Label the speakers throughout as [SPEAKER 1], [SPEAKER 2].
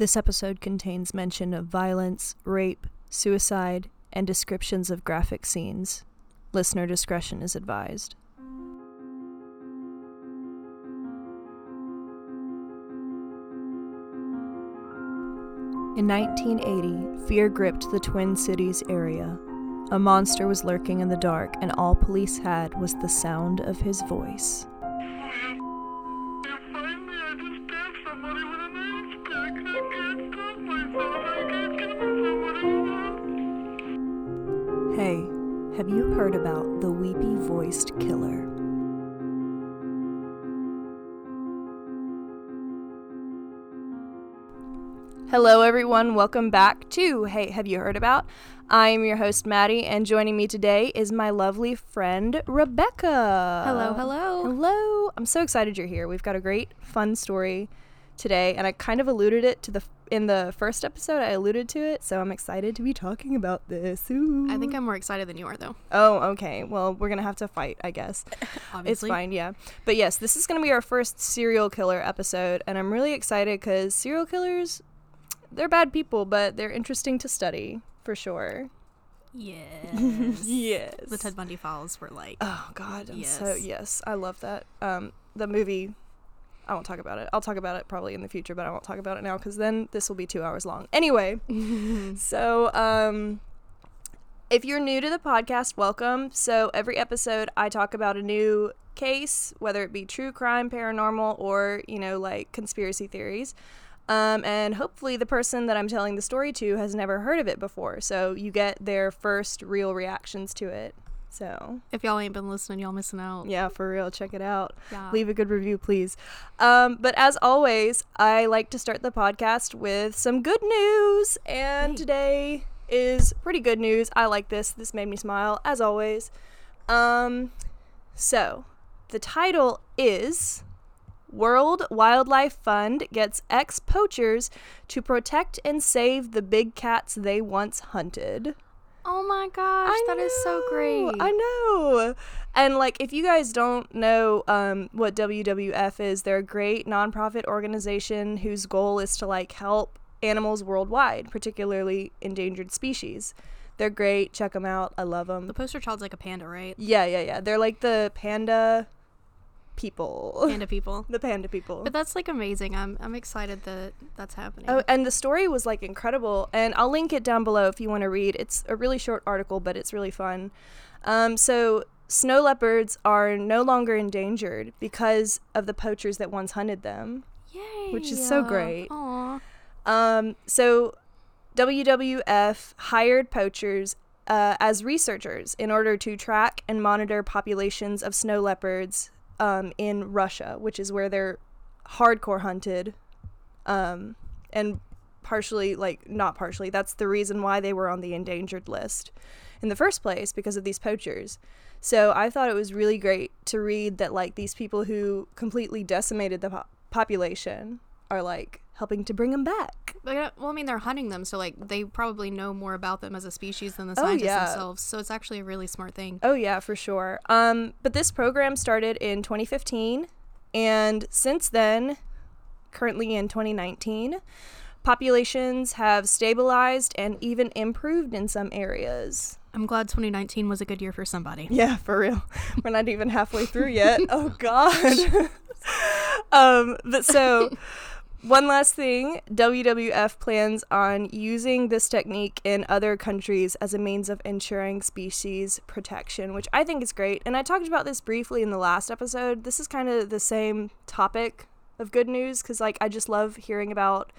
[SPEAKER 1] This episode contains mention of violence, rape, suicide, and descriptions of graphic scenes. Listener discretion is advised. In 1980, fear gripped the Twin Cities area. A monster was lurking in the dark, and all police had was the sound of his voice. Everyone. Welcome back to Hey, Have You Heard About? I am your host, Maddie, and joining me today is my lovely friend, Rebecca.
[SPEAKER 2] Hello, hello.
[SPEAKER 1] Hello. I'm so excited you're here. We've got a great, fun story today, and I kind of alluded it to the in the first episode. I alluded to it, so I'm excited to be talking about this. Ooh.
[SPEAKER 2] I think I'm more excited than you are, though.
[SPEAKER 1] Oh, okay. Well, we're gonna have to fight, I guess.
[SPEAKER 2] Obviously.
[SPEAKER 1] It's fine, yeah. But yes, this is gonna be our first serial killer episode, and I'm really excited because serial killers, they're bad people, but they're interesting to study for sure.
[SPEAKER 2] Yes.
[SPEAKER 1] Yes.
[SPEAKER 2] The Ted Bundy files were like.
[SPEAKER 1] Oh God, I'm so
[SPEAKER 2] Yes.
[SPEAKER 1] yes, I love that. Um, the movie. I won't talk about it. I'll talk about it probably in the future, but I won't talk about it now because then this will be two hours long. Anyway, so um, if you're new to the podcast, welcome. So every episode, I talk about a new case, whether it be true crime, paranormal, or you know, like conspiracy theories. Um, and hopefully, the person that I'm telling the story to has never heard of it before, so you get their first real reactions to it. So
[SPEAKER 2] if y'all ain't been listening, y'all missing out.
[SPEAKER 1] yeah, for real, check it out.
[SPEAKER 2] Yeah.
[SPEAKER 1] Leave a good review, please. Um, but as always, I like to start the podcast with some good news, and
[SPEAKER 2] Hey.
[SPEAKER 1] today is pretty good news. I like this. This made me smile, as always. Um, so the title is World Wildlife Fund gets ex poachers to protect and save the big cats they once hunted.
[SPEAKER 2] Oh my gosh,
[SPEAKER 1] I
[SPEAKER 2] that is so great.
[SPEAKER 1] I know. And like if you guys don't know um, what WWF is, they're a great nonprofit organization whose goal is to like help animals worldwide, particularly endangered species. They're great. Check them out. I love them.
[SPEAKER 2] the poster child's like a panda, right?
[SPEAKER 1] Yeah, yeah, yeah. They're like the panda people.
[SPEAKER 2] Panda people.
[SPEAKER 1] the panda people.
[SPEAKER 2] But that's like amazing. I'm I'm excited that that's happening.
[SPEAKER 1] Oh, and the story was like incredible, and I'll link it down below if you want to read. It's a really short article, but it's really fun. Um, so snow leopards are no longer endangered because of the poachers that once hunted them.
[SPEAKER 2] Yay.
[SPEAKER 1] which is so great.
[SPEAKER 2] Aw.
[SPEAKER 1] Um, so WWF hired poachers uh, as researchers in order to track and monitor populations of snow leopards um, in Russia, which is where they're hardcore hunted. Um, and partially, like, not partially, that's the reason why they were on the endangered list in the first place because of these poachers. So I thought it was really great to read that, like, these people who completely decimated the po- population are, like, helping to bring them back.
[SPEAKER 2] Well, I mean, they're hunting them, so like they probably know more about them as a species than the
[SPEAKER 1] Oh,
[SPEAKER 2] scientists
[SPEAKER 1] yeah.
[SPEAKER 2] themselves. So it's actually a really smart thing.
[SPEAKER 1] Oh yeah, for sure. Um, but this program started in 2015, and since then, currently in 2019, populations have stabilized and even improved in some areas.
[SPEAKER 2] I'm glad 2019 was a good year for somebody.
[SPEAKER 1] Yeah, for real. We're not even halfway through yet. oh God. um, but so. One last thing WWF plans on using this technique in other countries as a means of ensuring species protection, which I think is great. And I talked about this briefly in the last episode. This is kind of the same topic of good news because, like, I just love hearing about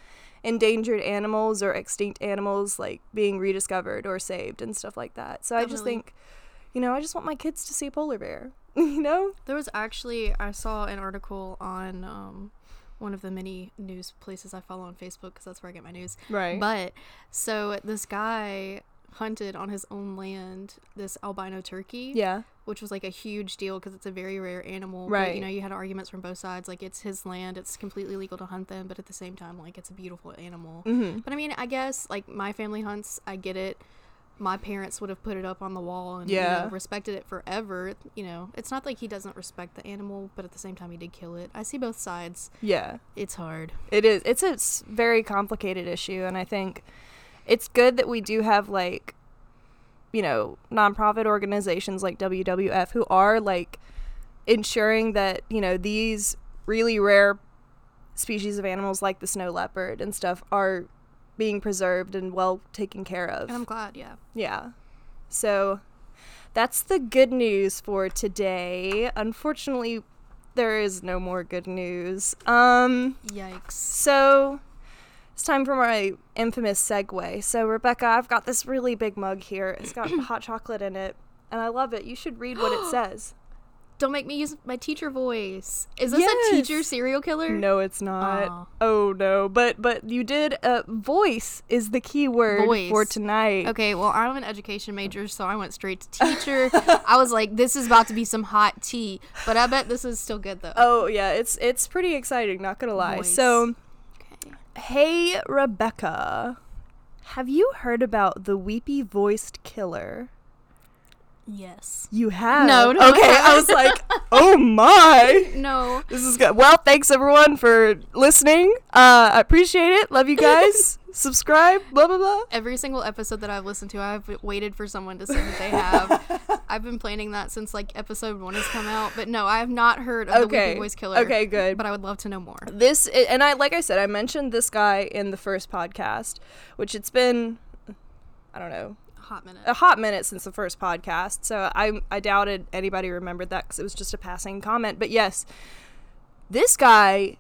[SPEAKER 1] endangered animals or extinct animals, like, being rediscovered or saved and stuff like that. So I just think, you know, I just want my kids to see a polar bear, you know?
[SPEAKER 2] There was actually I saw an article on um, one of the many news places I follow on Facebook because that's where I get my news.
[SPEAKER 1] Right.
[SPEAKER 2] But so this guy hunted on his own land this albino turkey,
[SPEAKER 1] yeah.
[SPEAKER 2] which was like a huge deal because it's a very rare animal. But,
[SPEAKER 1] Right.
[SPEAKER 2] you know, you had arguments from both sides. Like it's his land, it's completely legal to hunt them, but at the same time, like it's a beautiful animal.
[SPEAKER 1] Mm-hmm.
[SPEAKER 2] But I mean, I guess like my family hunts, I get it. My parents would have put it up on the wall and
[SPEAKER 1] Yeah.
[SPEAKER 2] you know, respected it forever. You know, it's not like he doesn't respect the animal, but at the same time, he did kill it. I see both sides.
[SPEAKER 1] Yeah.
[SPEAKER 2] It's hard.
[SPEAKER 1] It is. It's It's a very complicated issue, and I think it's good that we do have like, you know, nonprofit organizations like WWF who are like ensuring that you know these really rare species of animals like the snow leopard and stuff are being preserved and well taken care of.
[SPEAKER 2] And I'm glad, yeah.
[SPEAKER 1] Yeah. So that's the good news for today. Unfortunately, there is no more good news. Um
[SPEAKER 2] Yikes.
[SPEAKER 1] so it's time for my infamous segue. So Rebecca, I've got this really big mug here. It's got hot chocolate in it, and I love it. You should read what it says.
[SPEAKER 2] Don't make me use my teacher voice. Is this
[SPEAKER 1] Yes.
[SPEAKER 2] a teacher serial killer?
[SPEAKER 1] No, it's not.
[SPEAKER 2] Aw.
[SPEAKER 1] Oh no, but but you did. Uh, voice is the key word for tonight.
[SPEAKER 2] Okay, well, I'm an education major, so I went straight to teacher. I was like, this is about to be some hot tea, but I bet this is still good though.
[SPEAKER 1] Oh yeah, it's it's pretty exciting. Not gonna lie.
[SPEAKER 2] Voice.
[SPEAKER 1] So.
[SPEAKER 2] Okay.
[SPEAKER 1] Hey, Rebecca. Have you heard about the weepy voiced killer?
[SPEAKER 2] Yes.
[SPEAKER 1] You have?
[SPEAKER 2] No, no,
[SPEAKER 1] Okay, I, was like, oh my.
[SPEAKER 2] No.
[SPEAKER 1] This is good. Well, thanks everyone for listening. Uh, I appreciate it. Love you guys. Subscribe, blah, blah, blah.
[SPEAKER 2] Every single episode that I've listened to, I've waited for someone to say that they have. I've been planning that since like episode one has come out, but no, I have not heard of the
[SPEAKER 1] Okay.
[SPEAKER 2] Weepy Voice Killer.
[SPEAKER 1] Okay, good.
[SPEAKER 2] But I would love to know more.
[SPEAKER 1] This, and I, like I said, I mentioned this guy in the first podcast, which it's been, I don't know,
[SPEAKER 2] Hot minute.
[SPEAKER 1] a hot minute since the first podcast, so I I doubted anybody remembered that because it was just a passing comment. But yes, this guy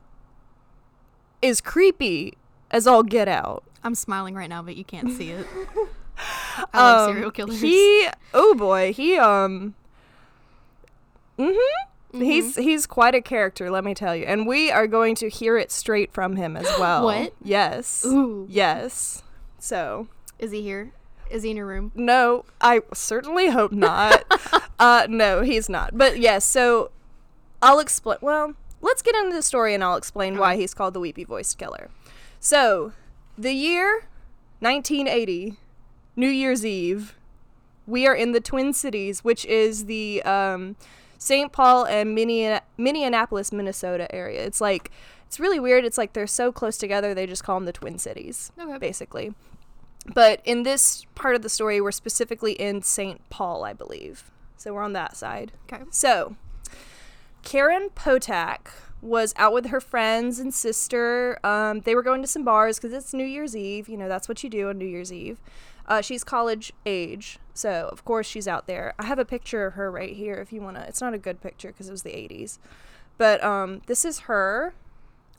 [SPEAKER 1] is creepy as all get out.
[SPEAKER 2] I'm smiling right now, but you can't see it. I love
[SPEAKER 1] Um,
[SPEAKER 2] serial killers.
[SPEAKER 1] He oh boy, he um Mm-hmm. He's he's quite a character, let me tell you. And we are going to hear it straight from him as well.
[SPEAKER 2] What?
[SPEAKER 1] Yes.
[SPEAKER 2] Ooh.
[SPEAKER 1] Yes. So
[SPEAKER 2] Is he here? Is he in your room?
[SPEAKER 1] No, I certainly hope not. uh, no, he's not. But yes, so I'll explain. Well, let's get into the story and I'll explain why he's called the Weepy Voiced Killer. So, the year 1980, New Year's Eve, we are in the Twin Cities, which is the um, St. Paul and Minneapolis, Minnesota area. It's like, it's really weird. It's like they're so close together, they just call them the Twin Cities,
[SPEAKER 2] Okay.
[SPEAKER 1] basically. But in this part of the story, we're specifically in St. Paul, I believe. So we're on that side.
[SPEAKER 2] Okay.
[SPEAKER 1] So, Karen Potack was out with her friends and sister. Um, they were going to some bars because it's New Year's Eve. You know, that's what you do on New Year's Eve. Uh, she's college age, so of course she's out there. I have a picture of her right here if you want to. It's not a good picture because it was the 80s. But um, this is her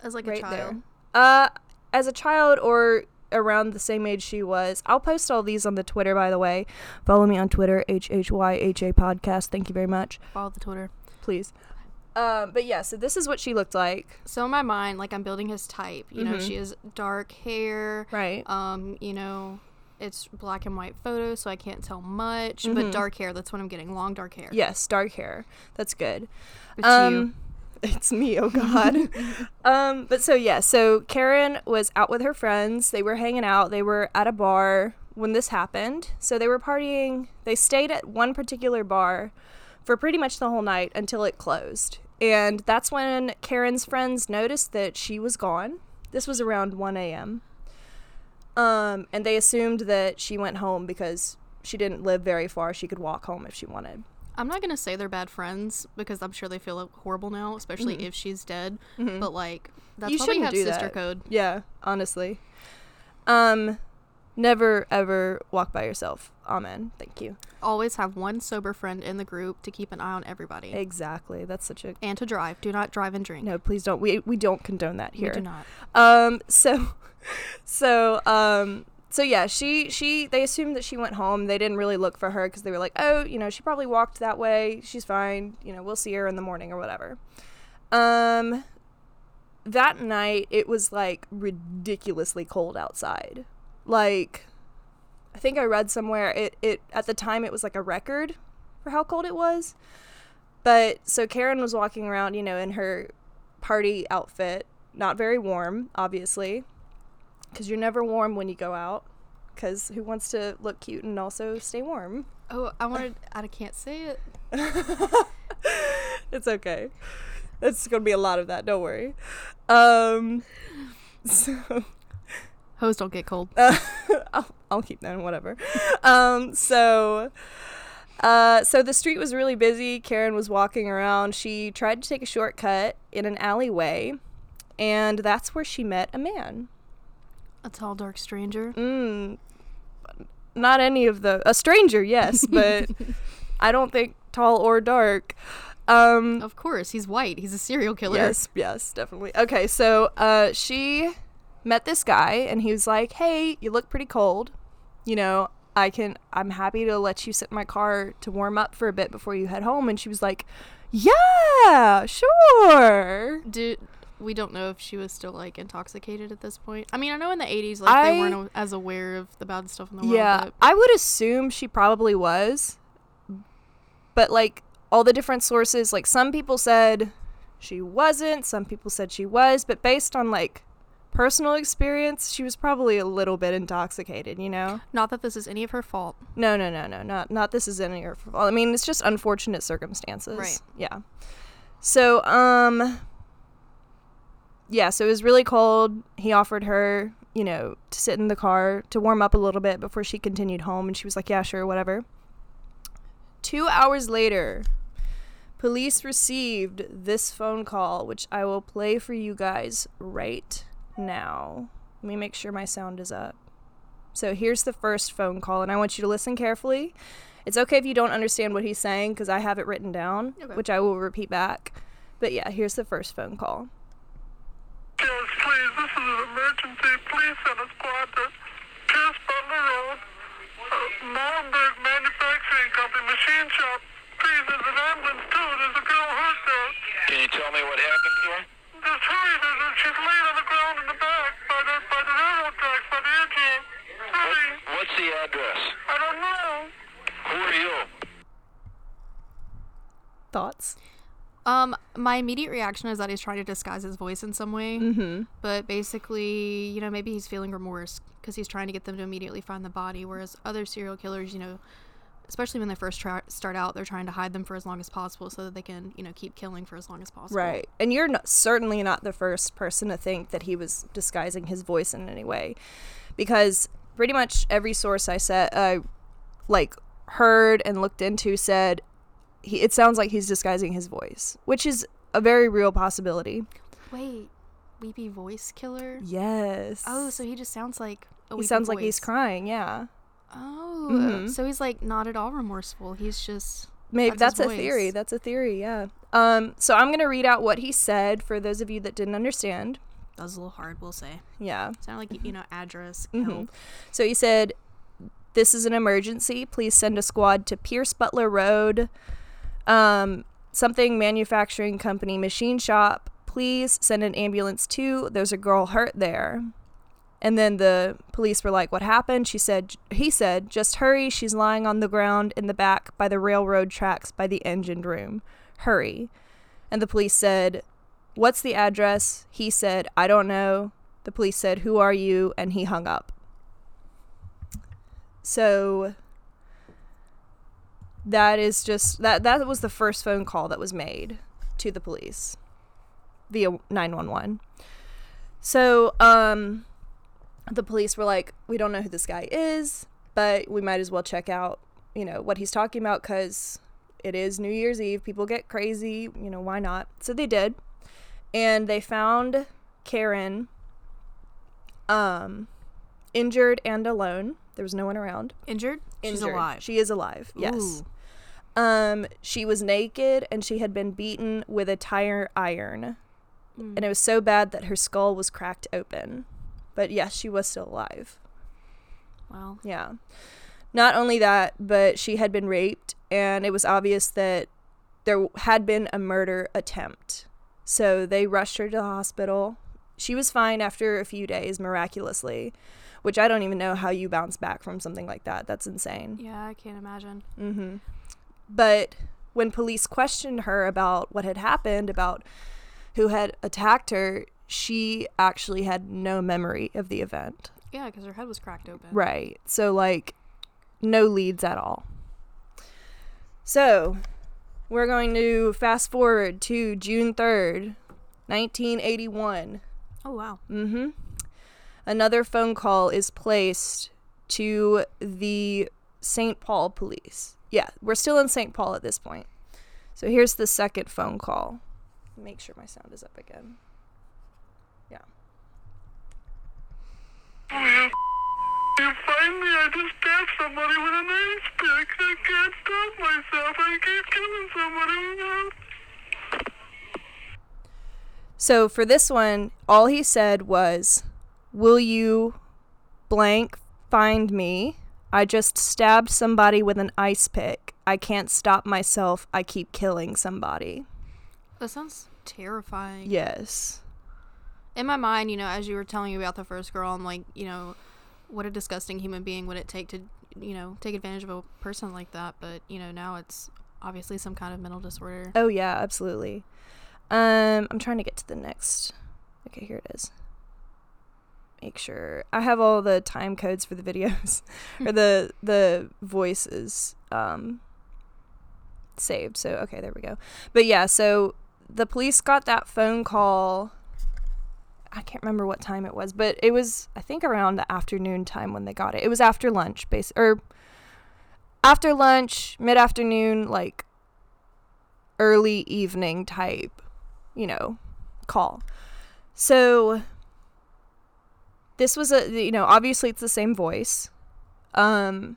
[SPEAKER 2] As like
[SPEAKER 1] right
[SPEAKER 2] a child.
[SPEAKER 1] there. Uh, as a child or around the same age she was. I'll post all these on the Twitter, by the way. Follow me on Twitter, H H Y H A podcast. Thank you very much.
[SPEAKER 2] Follow the Twitter.
[SPEAKER 1] Please. Um, but yeah, so this is what she looked like.
[SPEAKER 2] So in my mind, like I'm building his type. You know,
[SPEAKER 1] Mhm.
[SPEAKER 2] she has dark hair.
[SPEAKER 1] Right.
[SPEAKER 2] Um, you know, it's black and white photos, so I can't tell much.
[SPEAKER 1] Mhm.
[SPEAKER 2] But dark hair, that's what I'm getting. Long dark hair.
[SPEAKER 1] Yes, dark hair. That's good. Um,
[SPEAKER 2] you.
[SPEAKER 1] It's me, oh god. um, but so yeah, so Karen was out with her friends. They were hanging out. They were at a bar when this happened. So they were partying. They stayed at one particular bar for pretty much the whole night until it closed. And that's when Karen's friends noticed that she was gone. This was around 1 a.m. Um, and they assumed that she went home because she didn't live very far. She could walk home if she wanted.
[SPEAKER 2] I'm not gonna say they're bad friends because I'm sure they feel horrible now, especially if she's dead. But like, that's
[SPEAKER 1] Mm-hmm. You
[SPEAKER 2] why we
[SPEAKER 1] shouldn't
[SPEAKER 2] have
[SPEAKER 1] do
[SPEAKER 2] sister
[SPEAKER 1] that.
[SPEAKER 2] code.
[SPEAKER 1] Yeah, honestly. Um, never ever walk by yourself. Amen. Thank you.
[SPEAKER 2] Always have one sober friend in the group to keep an eye on everybody.
[SPEAKER 1] Exactly. That's such a
[SPEAKER 2] and to drive. Do not drive and drink.
[SPEAKER 1] no. Please don't. We we don't condone that
[SPEAKER 2] We
[SPEAKER 1] here.
[SPEAKER 2] do not.
[SPEAKER 1] Um. So, so um. So yeah, she she they assumed that she went home. They didn't really look for her because they were like, oh, you know, she probably walked that way. She's fine. You know, we'll see her in the morning or whatever. Um. That night, it was like ridiculously cold outside. Like, I think I read somewhere it it at the time it was like a record for how cold it was. But so Karen was walking around, you know, in her party outfit, not very warm, obviously, because you're never warm when you go out. because who wants to look cute and also stay warm?
[SPEAKER 2] Oh, I wanted. I can't say it.
[SPEAKER 1] it's okay. It's gonna be a lot of that. Don't worry. Um, so
[SPEAKER 2] Hose don't get cold.
[SPEAKER 1] uh, I'll, I'll keep that. Whatever. Um, so. Uh, so the street was really busy. Karen was walking around. She tried to take a shortcut in an alleyway, and that's where she met a man.
[SPEAKER 2] A tall, dark stranger.
[SPEAKER 1] Mm, not any of the a stranger, yes, but I don't think tall or dark. Um,
[SPEAKER 2] Of course, he's white. He's a serial killer.
[SPEAKER 1] Yes, yes, definitely. Okay, so uh, she met this guy, and he was like, "Hey, you look pretty cold. You know, I can. I'm happy to let you sit in my car to warm up for a bit before you head home." And she was like, "Yeah, sure."
[SPEAKER 2] Do we don't know if she was still like intoxicated at this point. I mean, I know in the '80s, like they weren't as aware of the bad stuff in the world.
[SPEAKER 1] Yeah,
[SPEAKER 2] but
[SPEAKER 1] I would assume she probably was. But like all the different sources, like some people said she wasn't, some people said she was, but based on like personal experience, she was probably a little bit intoxicated, you know?
[SPEAKER 2] not that this is any of her fault.
[SPEAKER 1] No, no, no, no, not not this is any of her fault. I mean, it's just unfortunate circumstances.
[SPEAKER 2] Right.
[SPEAKER 1] Yeah. So, um yeah, so it was really cold. He offered her, you know, to sit in the car to warm up a little bit before she continued home and she was like, "Yeah, sure, whatever." 2 hours later, police received this phone call which I will play for you guys right now. Let me make sure my sound is up. So here's the first phone call, and I want you to listen carefully. It's okay if you don't understand what he's saying because I have it written down,
[SPEAKER 2] Okay.
[SPEAKER 1] which I will repeat back. But yeah, here's the first phone call.
[SPEAKER 3] Yes, please. This is an emergency. Please send a squad to Pierce Butler Road, uh, Molenberg Manufacturing Company, machine shop. Please, there's an ambulance too. There's a girl hurt there.
[SPEAKER 4] Can you tell me what happened to her?
[SPEAKER 3] Just hurry. There's a, she's laying on the ground in the back by the by the railroad tracks by the edge here. Hurry.
[SPEAKER 4] What's the address?
[SPEAKER 3] I don't know.
[SPEAKER 4] Who are you?
[SPEAKER 1] Thoughts?
[SPEAKER 2] Um, my immediate reaction is that he's trying to disguise his voice in some way.
[SPEAKER 1] Mm-hmm.
[SPEAKER 2] But basically, you know, maybe he's feeling remorse because he's trying to get them to immediately find the body. Whereas other serial killers, you know, especially when they first try- start out, they're trying to hide them for as long as possible so that they can, you know, keep killing for as long as possible.
[SPEAKER 1] Right. And you're not, certainly not the first person to think that he was disguising his voice in any way. Because pretty much every source I said, uh, like, heard and looked into said he, it sounds like he's disguising his voice, which is a very real possibility.
[SPEAKER 2] Wait, weepy voice killer?
[SPEAKER 1] Yes.
[SPEAKER 2] Oh, so he just sounds like a
[SPEAKER 1] he sounds like he's crying, yeah.
[SPEAKER 2] Oh,
[SPEAKER 1] Mhm.
[SPEAKER 2] so he's like not at all remorseful. He's just
[SPEAKER 1] Maybe
[SPEAKER 2] That's
[SPEAKER 1] that's, a theory. That's a theory, yeah. Um, so I'm gonna read out what he said for those of you that didn't understand.
[SPEAKER 2] that was a little hard, we'll say.
[SPEAKER 1] Yeah.
[SPEAKER 2] Sound like you know address
[SPEAKER 1] Mhm. So he said, "This is an emergency. Please send a squad to Pierce Butler Road, um, something manufacturing company machine shop. Please send an ambulance too. There's a girl hurt there." And then the police were like, "What happened?" She said, "He said, just hurry. She's lying on the ground in the back by the railroad tracks by the engine room. Hurry." And the police said, "What's the address?" He said, "I don't know." The police said, "Who are you?" and he hung up. So that is just that that was the first phone call that was made to the police via 911. So um the police were like, "We don't know who this guy is, but we might as well check out, you know, what he's talking about cuz it is New Year's Eve. People get crazy, you know, why not?" So they did. And they found Karen um injured and alone. There was no one around.
[SPEAKER 2] Injured? She's alive.
[SPEAKER 1] She is alive. Yes.
[SPEAKER 2] Ooh.
[SPEAKER 1] Um, she was naked and she had been beaten with a tire iron,
[SPEAKER 2] Mm.
[SPEAKER 1] and it was so bad that her skull was cracked open. But yes, she was still alive.
[SPEAKER 2] Well,
[SPEAKER 1] Yeah. Not only that, but she had been raped, and it was obvious that there had been a murder attempt. So they rushed her to the hospital. She was fine after a few days, miraculously, which I don't even know how you bounce back from something like that. That's insane.
[SPEAKER 2] yeah, I can't imagine.
[SPEAKER 1] Mm-hmm. But when police questioned her about what had happened, about who had attacked her, she actually had no memory of the event.
[SPEAKER 2] Yeah, because her head was cracked open.
[SPEAKER 1] Right. So like no leads at all. So, we're going to fast forward to June 3rd, 1981.
[SPEAKER 2] Oh wow.
[SPEAKER 1] Mm-hmm. Another phone call is placed to the St. Paul police. Yeah, we're still in St. Paul at this point. So here's the second phone call. Make sure my sound is up again. Yeah.
[SPEAKER 3] You find me? I just stabbed somebody with an ice pick. I can't stop myself. I keep killing somebody.
[SPEAKER 1] So for this one, all he said was, Will you blank find me? I just stabbed somebody with an ice pick. I can't stop myself. I keep killing somebody.
[SPEAKER 2] That sounds terrifying.
[SPEAKER 1] Yes.
[SPEAKER 2] In my mind, you know, as you were telling me about the first girl, I'm like, you know, what a disgusting human being would it take to, you know, take advantage of a person like that? But you know, now it's obviously some kind of mental disorder.
[SPEAKER 1] Oh yeah, absolutely. Um, I'm trying to get to the next. Okay, here it is. Make sure I have all the time codes for the videos or the the voices um saved. So okay, there we go. But yeah, so the police got that phone call. I can't remember what time it was, but it was I think around the afternoon time when they got it. It was after lunch, base or after lunch, mid afternoon, like early evening type, you know, call. So this was a you know, obviously it's the same voice. Um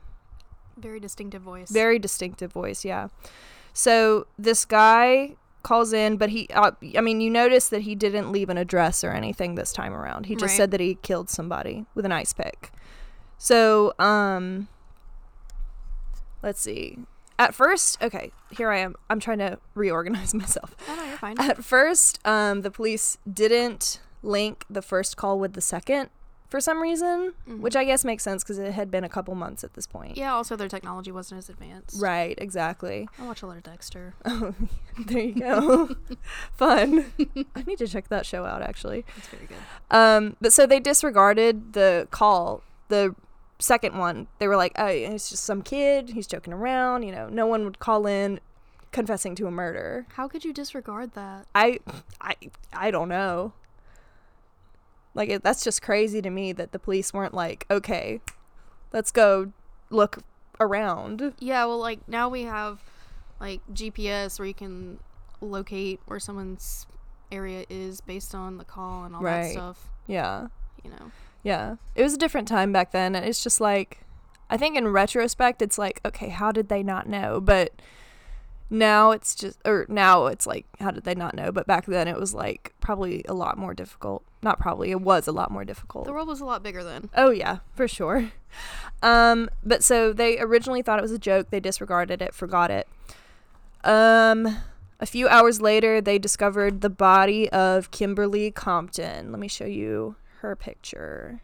[SPEAKER 2] Very distinctive voice.
[SPEAKER 1] very distinctive voice, yeah. So this guy calls in, but he uh, I mean, you notice that he didn't leave an address or anything this time around. He just
[SPEAKER 2] Right.
[SPEAKER 1] said that he killed somebody with an ice pick. So, um let's see. At first, okay, here I am. I'm trying to reorganize myself.
[SPEAKER 2] Oh, no, you're fine.
[SPEAKER 1] At first, um, the police didn't link the first call with the second for some reason, which I guess makes sense because it had been a couple months at this point.
[SPEAKER 2] yeah. Also, their technology wasn't as advanced.
[SPEAKER 1] Right, exactly.
[SPEAKER 2] I watch a lot of Dexter.
[SPEAKER 1] Oh, there you go. Fun. I need to check that show out actually.
[SPEAKER 2] It's very good.
[SPEAKER 1] Um, but so they disregarded the call, the second one. They were like, "Oh, it's just some kid. He's joking around." You know, no one would call in confessing to a murder.
[SPEAKER 2] How could you disregard that?
[SPEAKER 1] I, I, I don't know. Like it, that's just crazy to me that the police weren't like, "Okay, let's go look around."
[SPEAKER 2] Yeah. Well, like now we have like GPS where you can locate where someone's area is based on the call and all that stuff.
[SPEAKER 1] Yeah.
[SPEAKER 2] You know.
[SPEAKER 1] Yeah. It was a different time back then. And it's just like, I think in retrospect, it's like, okay, how did they not know? But now it's just, or now it's like, how did they not know? But back then it was like probably a lot more difficult. Not probably, it was a lot more difficult.
[SPEAKER 2] The world was a lot bigger then.
[SPEAKER 1] Oh yeah, for sure. Um, but so they originally thought it was a joke. They disregarded it, forgot it. Um, a few hours later, they discovered the body of Kimberly Compton. Let me show you her picture.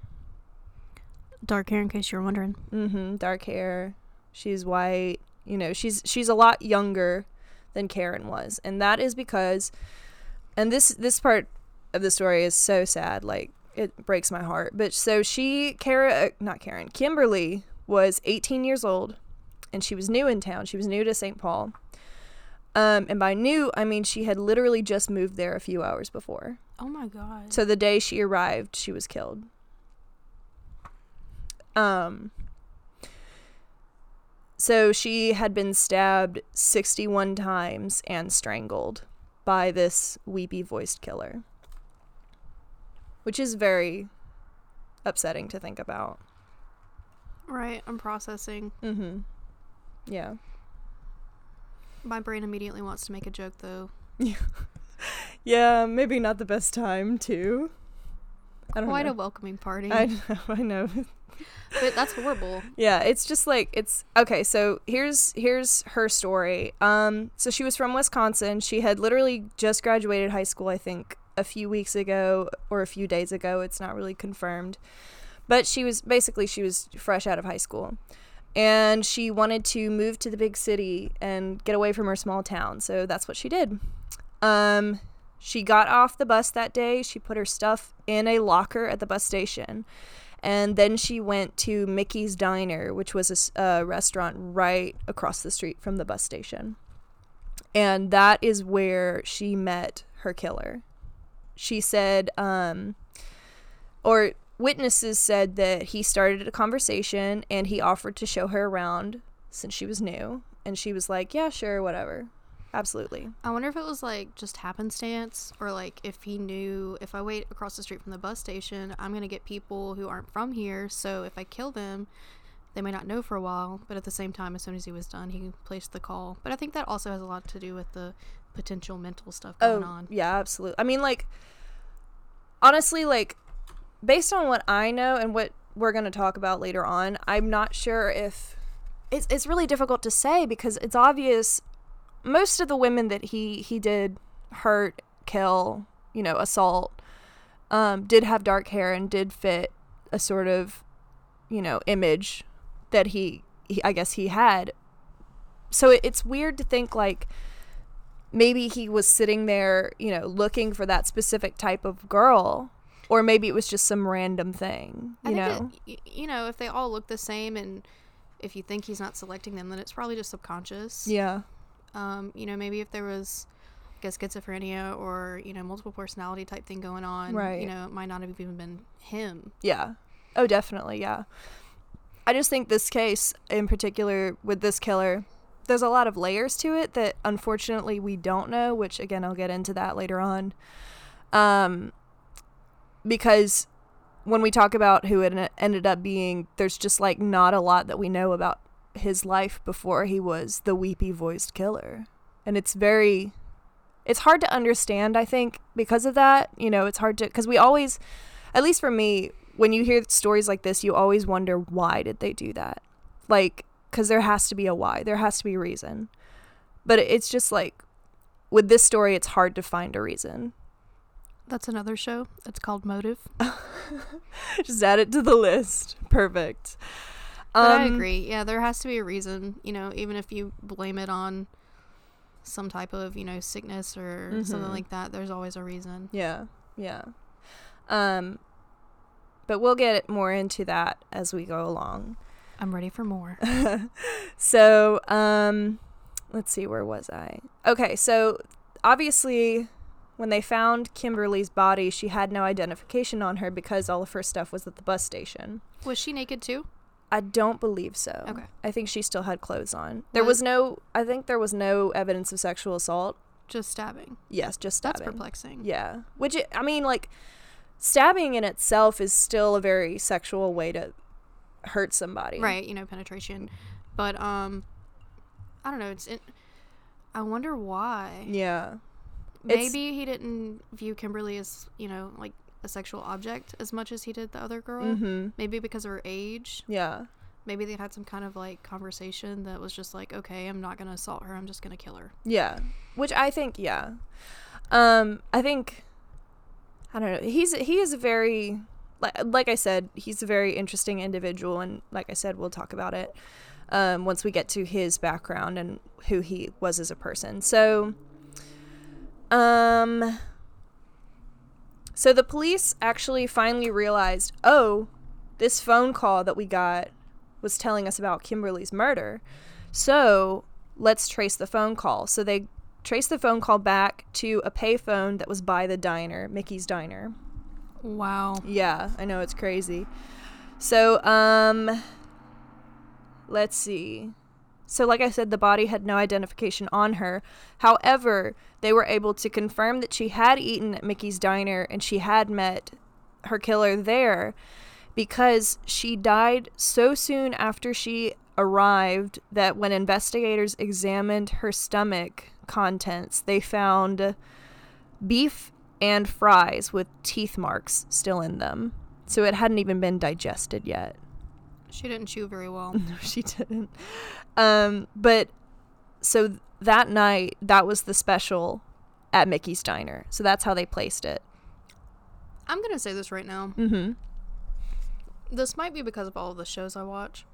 [SPEAKER 2] Dark hair, in case you're wondering.
[SPEAKER 1] Mm-hmm. Dark hair. She's white. You know, she's she's a lot younger than Karen was, and that is because, and this this part of the story is so sad. Like it breaks my heart. But so she, Kara, uh, not Karen, Kimberly was 18 years old, and she was new in town. She was new to St. Paul. Um, and by new, I mean she had literally just moved there a few hours before.
[SPEAKER 2] Oh my god.
[SPEAKER 1] So the day she arrived, she was killed. Um so she had been stabbed 61 times and strangled by this weepy voiced killer. Which is very upsetting to think about.
[SPEAKER 2] Right. I'm processing.
[SPEAKER 1] Mhm. Yeah.
[SPEAKER 2] My brain immediately wants to make a joke though.
[SPEAKER 1] Yeah, maybe not the best time to. I don't
[SPEAKER 2] Quite
[SPEAKER 1] know.
[SPEAKER 2] a welcoming party.
[SPEAKER 1] I know, I know.
[SPEAKER 2] but that's horrible.
[SPEAKER 1] Yeah, it's just like it's okay, so here's here's her story. Um so she was from Wisconsin. She had literally just graduated high school, I think, a few weeks ago or a few days ago. It's not really confirmed. But she was basically she was fresh out of high school. And she wanted to move to the big city and get away from her small town. So that's what she did. Um she got off the bus that day. She put her stuff in a locker at the bus station. And then she went to Mickey's Diner, which was a restaurant right across the street from the bus station. And that is where she met her killer. She said, um, or witnesses said that he started a conversation and he offered to show her around since she was new. And she was like, yeah, sure, whatever. Absolutely.
[SPEAKER 2] I wonder if it was like just happenstance or like if he knew if I wait across the street from the bus station, I'm going to get people who aren't from here. So if I kill them, they may not know for a while. But at the same time, as soon as he was done, he placed the call. But I think that also has a lot to do with the potential mental stuff going
[SPEAKER 1] oh,
[SPEAKER 2] on.
[SPEAKER 1] yeah, absolutely. I mean, like, honestly, like, based on what I know and what we're going to talk about later on, I'm not sure if it's it's really difficult to say because it's obvious most of the women that he he did hurt, kill, you know, assault, um, did have dark hair and did fit a sort of, you know, image that he, he I guess he had. So it, it's weird to think like maybe he was sitting there, you know, looking for that specific type of girl, or maybe it was just some random thing, you know.
[SPEAKER 2] it, you know, if they all look the same and if you think he's not selecting them, then it's probably just subconscious.
[SPEAKER 1] yeah.
[SPEAKER 2] Um, you know, maybe if there was like a schizophrenia or, you know, multiple personality type thing going on,
[SPEAKER 1] Right.
[SPEAKER 2] you know, it might not have even been him.
[SPEAKER 1] Yeah. Oh, definitely. Yeah. I just think this case in particular with this killer, there's a lot of layers to it that unfortunately we don't know, which again, I'll get into that later on. Um, because when we talk about who it ended up being, there's just like not a lot that we know about his life before he was the weepy voiced killer. And it's very, it's hard to understand, I think, because of that. You know, it's hard to, because we always, at least for me, when you hear stories like this, you always wonder why did they do that? Like, because there has to be a why, there has to be a reason. But it's just like with this story, it's hard to find a reason.
[SPEAKER 2] That's another show. It's called Motive.
[SPEAKER 1] just add it to the list. Perfect.
[SPEAKER 2] But I
[SPEAKER 1] Um,
[SPEAKER 2] agree. Yeah, there has to be a reason, you know, even if you blame it on some type of, you know, sickness or something
[SPEAKER 1] Mhm.
[SPEAKER 2] like that, there's always a reason.
[SPEAKER 1] Yeah, yeah. Um, but we'll get more into that as we go along.
[SPEAKER 2] I'm ready for more.
[SPEAKER 1] so, um, let's see, where was I? Okay, so obviously, when they found Kimberly's body, she had no identification on her because all of her stuff was at the bus station.
[SPEAKER 2] Was she naked too?
[SPEAKER 1] I don't believe so.
[SPEAKER 2] Okay.
[SPEAKER 1] I think she still had clothes on. There
[SPEAKER 2] Was-
[SPEAKER 1] was no, I think there was no evidence of sexual assault.
[SPEAKER 2] Just stabbing.
[SPEAKER 1] Yes, just stabbing.
[SPEAKER 2] That's perplexing.
[SPEAKER 1] Yeah. Which, it, I mean, like, stabbing in itself is still a very sexual way to hurt somebody.
[SPEAKER 2] Right, you know, penetration. But um I don't know, it's it, I wonder why.
[SPEAKER 1] Yeah. It's-
[SPEAKER 2] Maybe he didn't view Kimberly as, you know, like a sexual object as much as he did the other girl.
[SPEAKER 1] Mm-hmm.
[SPEAKER 2] Maybe because of her age.
[SPEAKER 1] Yeah.
[SPEAKER 2] Maybe they had some kind of like conversation that was just like, okay, I'm not gonna assault her. I'm just gonna kill her.
[SPEAKER 1] Yeah. Which I think, yeah. Um, I think, I don't know. He's, he is a very, like, I said, he's a very interesting individual. And like I said, we'll talk about it um, once we get to his background and who he was as a person. So, um, so the police actually finally realized, oh, this phone call that we got was telling us about Kimberly's murder. So let's trace the phone call. So they traced the phone call back to a payphone that was by the diner, Mickey's Diner.
[SPEAKER 2] Wow.
[SPEAKER 1] Yeah, I know it's crazy. So, um, let's see. So, like I said, the body had no identification on her. However, they were able to confirm that she had eaten at Mickey's Diner and she had met her killer there because she died so soon after she arrived that when investigators examined her stomach contents, they found beef and fries with teeth marks still in them. So it hadn't even been digested yet.
[SPEAKER 2] She didn't chew very well.
[SPEAKER 1] No, she didn't. Um, but so that night, that was the special at Mickey's Diner. So that's how they placed it.
[SPEAKER 2] I'm gonna say this right now.
[SPEAKER 1] Mm-hmm.
[SPEAKER 2] This might be because of all of the shows I watch.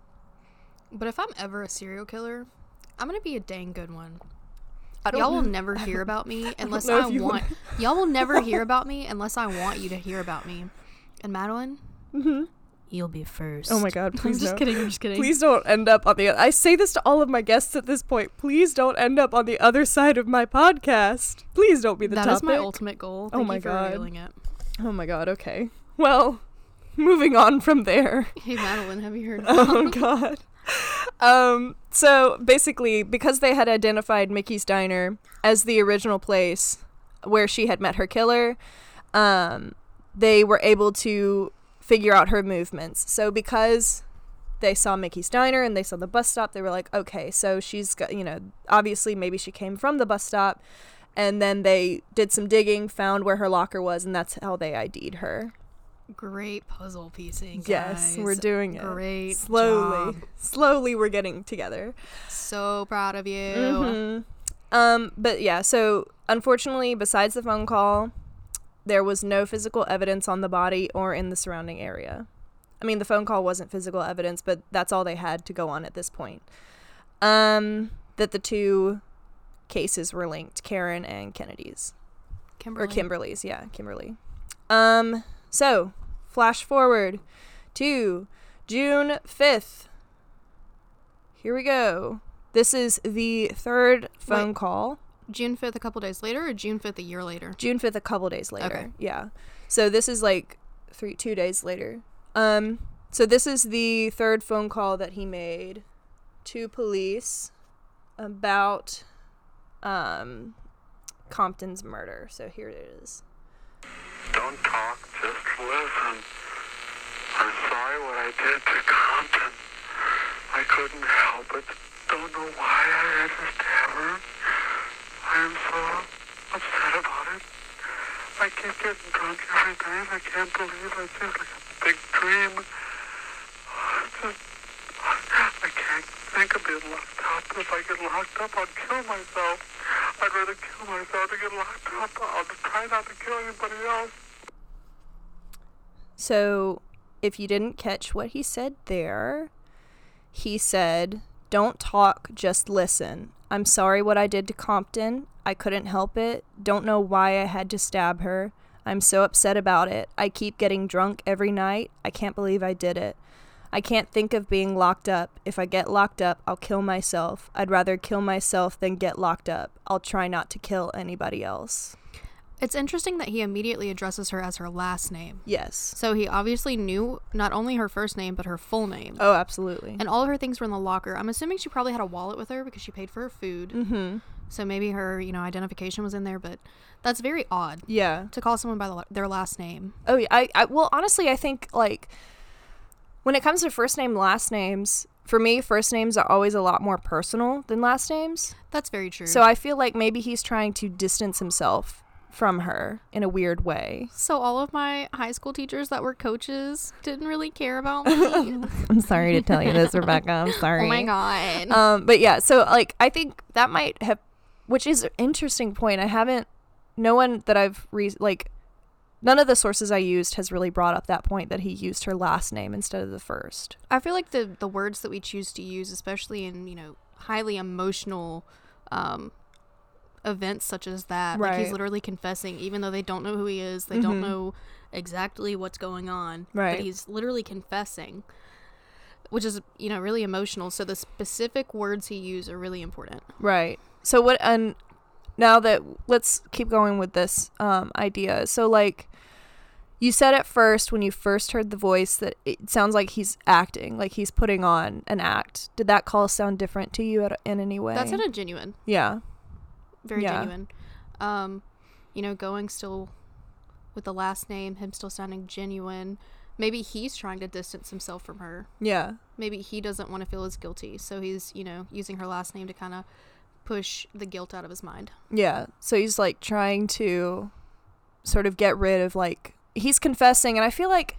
[SPEAKER 2] But if I'm ever a serial killer, I'm gonna be a dang good one.
[SPEAKER 1] I don't
[SPEAKER 2] Y'all will never hear about me unless
[SPEAKER 1] know
[SPEAKER 2] I,
[SPEAKER 1] if you
[SPEAKER 2] want. Y'all will never hear about me unless I want you to hear about me. And Madeline,
[SPEAKER 1] Mm-hmm.
[SPEAKER 2] You'll be first.
[SPEAKER 1] Oh my god,
[SPEAKER 2] I'm
[SPEAKER 1] please
[SPEAKER 2] just
[SPEAKER 1] no.
[SPEAKER 2] kidding. I'm just kidding.
[SPEAKER 1] Please don't end up on the I say this to all of my guests at this point. Please don't end up on the other side of my podcast. Please don't be the
[SPEAKER 2] That
[SPEAKER 1] topic.
[SPEAKER 2] is my ultimate goal.
[SPEAKER 1] Oh my
[SPEAKER 2] you for
[SPEAKER 1] God.
[SPEAKER 2] revealing it.
[SPEAKER 1] oh my god, okay. Well, moving on from there.
[SPEAKER 2] Hey Madeline, have you heard?
[SPEAKER 1] oh my god. Um so basically because they had identified Mickey's diner as the original place where she had met her killer, um they were able to figure out her movements. So because they saw Mickey's diner and they saw the bus stop, they were like, "Okay, so she's got, you know, obviously maybe she came from the bus stop." And then they did some digging, found where her locker was, and that's how they ID'd her.
[SPEAKER 2] Great puzzle piecing.
[SPEAKER 1] Yes, we're doing it.
[SPEAKER 2] Great.
[SPEAKER 1] slowly
[SPEAKER 2] job.
[SPEAKER 1] slowly we're getting together
[SPEAKER 2] So proud of you.
[SPEAKER 1] Mhm. um but yeah so unfortunately besides the phone call there was no physical evidence on the body or in the surrounding area i mean the phone call wasn't physical evidence but that's all they had to go on at this point um that the two cases were linked karen and kennedy's
[SPEAKER 2] Kimberly.
[SPEAKER 1] or Kimberly's, yeah, Kimberly. Um, so flash forward to June fifth. Here we go. This is the third phone
[SPEAKER 2] Wait.
[SPEAKER 1] call.
[SPEAKER 2] June fifth, a couple days later, or June fifth, a year later.
[SPEAKER 1] June fifth, a couple days later.
[SPEAKER 2] Okay.
[SPEAKER 1] Yeah. So this is like three, two days later. Um, so this is the third phone call that he made to police about um Compton's murder. So here it is.
[SPEAKER 3] Don't talk, just listen. I'm sorry what I did to Compton. I couldn't help it. Don't know why I had to stab her. I am so upset about it. I keep getting drunk every night. I can't believe I just like a big dream. I can't think of being locked up. If I get locked up, I'll kill myself. I'd rather kill myself than get locked up. I'll just try not to kill anybody else.
[SPEAKER 1] So, if you didn't catch what he said there, he said, Don't talk, just listen. I'm sorry what I did to Compton. I couldn't help it. Don't know why I had to stab her. I'm so upset about it. I keep getting drunk every night. I can't believe I did it. I can't think of being locked up. If I get locked up, I'll kill myself. I'd rather kill myself than get locked up. I'll try not to kill anybody else.
[SPEAKER 2] It's interesting that he immediately addresses her as her last name.
[SPEAKER 1] Yes.
[SPEAKER 2] So he obviously knew not only her first name but her full name.
[SPEAKER 1] Oh, absolutely.
[SPEAKER 2] And all of her things were in the locker. I'm assuming she probably had a wallet with her because she paid for her food.
[SPEAKER 1] Mhm.
[SPEAKER 2] So maybe her, you know, identification was in there, but that's very odd
[SPEAKER 1] Yeah.
[SPEAKER 2] to call someone by the, their last name.
[SPEAKER 1] Oh yeah, I, I well honestly I think like when it comes to first name last names, for me first names are always a lot more personal than last names.
[SPEAKER 2] That's very true.
[SPEAKER 1] So I feel like maybe he's trying to distance himself from her in a weird way.
[SPEAKER 2] So all of my high school teachers that were coaches didn't really care about me.
[SPEAKER 1] I'm sorry to tell you this, Rebecca. I'm sorry.
[SPEAKER 2] oh my god.
[SPEAKER 1] Um, but yeah, so like I think that might have, which is an interesting point. I haven't, no one that I've re like, none of the sources I used has really brought up that point that he used her last name instead of the first.
[SPEAKER 2] I feel like the the words that we choose to use, especially in you know highly emotional um, events such as that, like he's literally confessing, even though they don't know who he is, they don't know exactly what's going on,
[SPEAKER 1] Right.
[SPEAKER 2] But he's literally confessing, which is you know really emotional. So the specific words he used are really important.
[SPEAKER 1] Right. So what and now that let's keep going with this um idea. So like you said at first when you first heard the voice that it sounds like he's acting, like he's putting on an act. Did that call sound different to you at, in any way?
[SPEAKER 2] That sounded genuine,
[SPEAKER 1] yeah.
[SPEAKER 2] very
[SPEAKER 1] Yeah.
[SPEAKER 2] genuine. Um, you know, going still with the last name, him still sounding genuine. Maybe he's trying to distance himself from her.
[SPEAKER 1] Yeah.
[SPEAKER 2] maybe he doesn't want to feel as guilty so he's you know using her last name to kind of push the guilt out of his mind
[SPEAKER 1] Yeah. So he's like trying to sort of get rid of like he's confessing and I feel like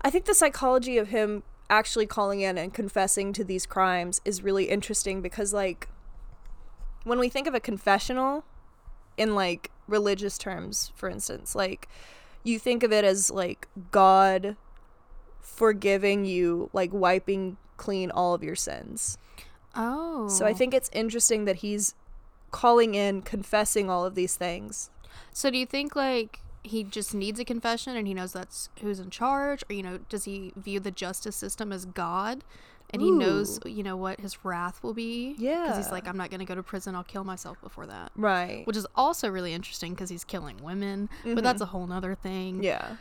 [SPEAKER 1] I think the psychology of him actually calling in and confessing to these crimes is really interesting because like when we think of a confessional in like religious terms for instance like you think of it as like God forgiving you like wiping clean all of your sins
[SPEAKER 2] oh
[SPEAKER 1] so I think it's interesting that he's calling in, confessing all of these things.
[SPEAKER 2] so do you think like he just needs a confession and he knows that's who's in charge? Or you know does he view the justice system as god? And he knows you know what his wrath will be?
[SPEAKER 1] Yeah because
[SPEAKER 2] he's like i'm not going to go to prison. I'll kill myself before that.
[SPEAKER 1] Right.
[SPEAKER 2] which is also really interesting because he's killing women but that's a whole nother thing.
[SPEAKER 1] Mm-hmm. Yeah.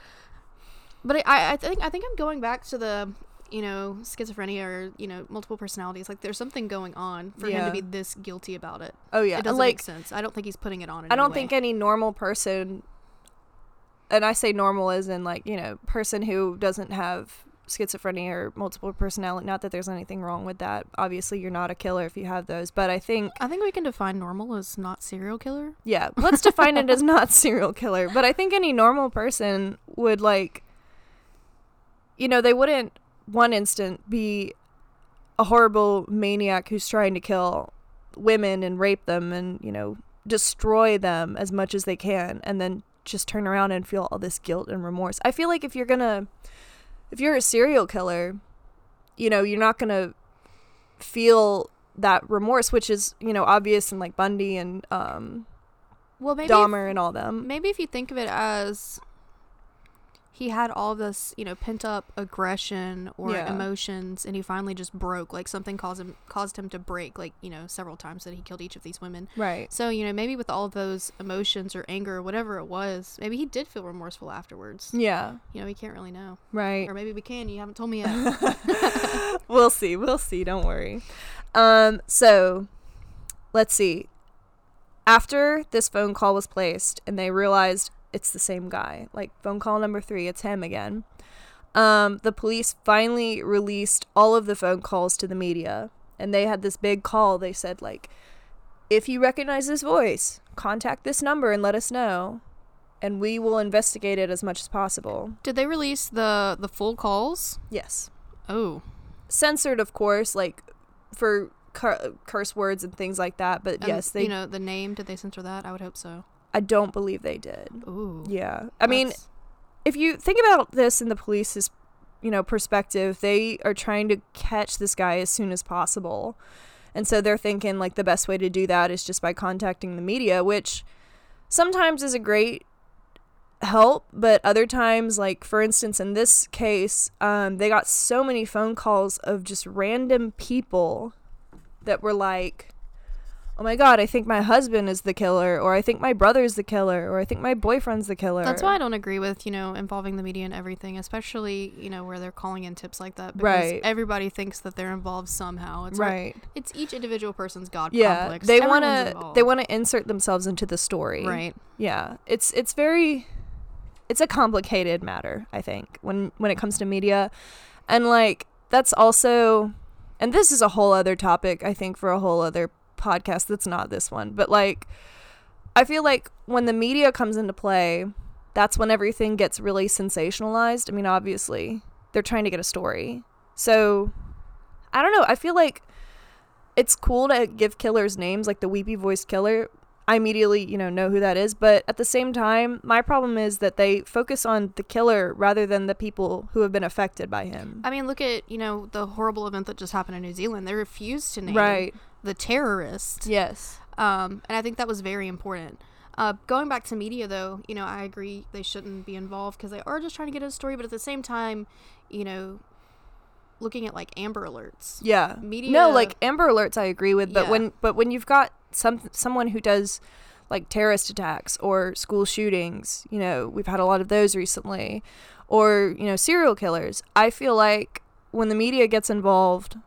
[SPEAKER 2] but I, I think I think I'm going back to the you know schizophrenia or you know multiple personalities. Like there's something going on for him to be this guilty about it.
[SPEAKER 1] Oh yeah.
[SPEAKER 2] It doesn't
[SPEAKER 1] like
[SPEAKER 2] make sense. I don't think he's putting it on.
[SPEAKER 1] I don't think any normal person and I say normal as in like, you know, person who doesn't have schizophrenia or multiple personality not that there's anything wrong with that. Obviously you're not a killer if you have those, but I think
[SPEAKER 2] I think we can define normal as not serial killer.
[SPEAKER 1] yeah, let's define it as not serial killer, but I think any normal person would like you know, they wouldn't one instant be a horrible maniac who's trying to kill women and rape them and, you know, destroy them as much as they can and then just turn around and feel all this guilt and remorse. I feel like if you're going to if you're a serial killer, you know, you're not going to feel that remorse which is, you know, obvious in like Bundy and um
[SPEAKER 2] Well, maybe
[SPEAKER 1] Dahmer and all them.
[SPEAKER 2] maybe if you think of it as he had all this you know pent up aggression or
[SPEAKER 1] Yeah.
[SPEAKER 2] emotions and he finally just broke like something caused him caused him to break like you know several times that he killed each of these women
[SPEAKER 1] Right.
[SPEAKER 2] so you know maybe with all of those emotions or anger or whatever it was maybe he did feel remorseful afterwards
[SPEAKER 1] Yeah.
[SPEAKER 2] you know we can't really know
[SPEAKER 1] Right.
[SPEAKER 2] or maybe we can you haven't told me yet
[SPEAKER 1] we'll see. We'll see. Don't worry. Um, so let's see. After this phone call was placed and they realized it's the same guy, like phone call number three, it's him again. Um, the police finally released all of the phone calls to the media and they had this big call. They said, like, if you recognize this voice, contact this number and let us know. And we will investigate it as much as possible.
[SPEAKER 2] did they release the the full calls
[SPEAKER 1] Yes.
[SPEAKER 2] oh
[SPEAKER 1] censored of course like for cur- curse words and things like that but
[SPEAKER 2] and,
[SPEAKER 1] yes they
[SPEAKER 2] you know the name did they censor that i would hope so
[SPEAKER 1] i don't believe they did.
[SPEAKER 2] Ooh
[SPEAKER 1] yeah. I mean if you think about this in the police's you know perspective they are trying to catch this guy as soon as possible. And so they're thinking like the best way to do that is just by contacting the media which sometimes is a great help but other times like for instance in this case um, they got so many phone calls of just random people that were like oh my god i think my husband is the killer or i think my brother's the killer or i think my boyfriend's the killer
[SPEAKER 2] That's why I don't agree with, you know, involving the media and everything, especially, you know, where they're calling in tips like that. Because
[SPEAKER 1] Right.
[SPEAKER 2] everybody thinks that they're involved somehow. It's like-
[SPEAKER 1] right
[SPEAKER 2] it's each individual person's God
[SPEAKER 1] yeah
[SPEAKER 2] complex.
[SPEAKER 1] they wanna
[SPEAKER 2] involved.
[SPEAKER 1] they want to insert themselves into the story
[SPEAKER 2] Right.
[SPEAKER 1] yeah it's it's very it's a complicated matter i think when when it comes to media and like that's also and this is a whole other topic i think for a whole other podcast that's not this one but like i feel like when the media comes into play that's when everything gets really sensationalized. I mean obviously they're trying to get a story. So i don't know. I feel like it's cool to give killers names like the weepy voiced killer I immediately, you know, know who that is. But at the same time, my problem is that they focus on the killer rather than the people who have been affected by him.
[SPEAKER 2] I mean, look at, you know, the horrible event that just happened in New Zealand. They refused to name
[SPEAKER 1] Right.
[SPEAKER 2] the terrorist.
[SPEAKER 1] Yes.
[SPEAKER 2] Um, and I think that was very important. Uh, going back to media, though, you know, I agree they shouldn't be involved because they are just trying to get a story. But at the same time, you know, looking at like Amber Alerts.
[SPEAKER 1] Yeah.
[SPEAKER 2] Media-
[SPEAKER 1] No, like Amber Alerts, I agree with. But
[SPEAKER 2] Yeah.
[SPEAKER 1] when but when you've got some someone who does like terrorist attacks or school shootings, you know, we've had a lot of those recently, or you know, serial killers. I feel like when the media gets involved,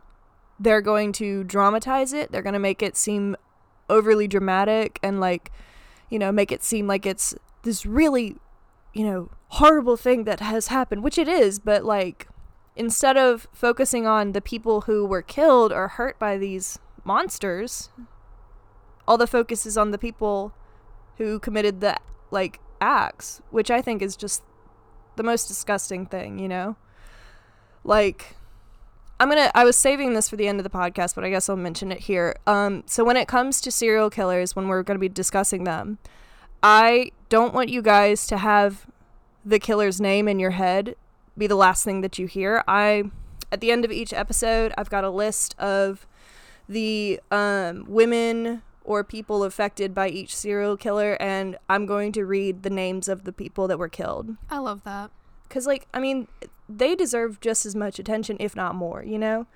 [SPEAKER 1] they're going to dramatize it. They're going to make it seem overly dramatic and like, you know, make it seem like it's this really, you know, horrible thing that has happened, which it is, but like instead of focusing on the people who were killed or hurt by these monsters, all the focus is on the people who committed the like acts, which I think is just the most disgusting thing, you know? Like I'm going to I was saving this for the end of the podcast, but I guess I'll mention it here. Um so when it comes to serial killers when we're going to be discussing them, I don't want you guys to have the killer's name in your head be the last thing that you hear. I at the end of each episode, I've got a list of the um, women or people affected by each serial killer, and I'm going to read the names of the people that were killed.
[SPEAKER 2] I love that.
[SPEAKER 1] Because, like, I mean, they deserve just as much attention, if not more, you know?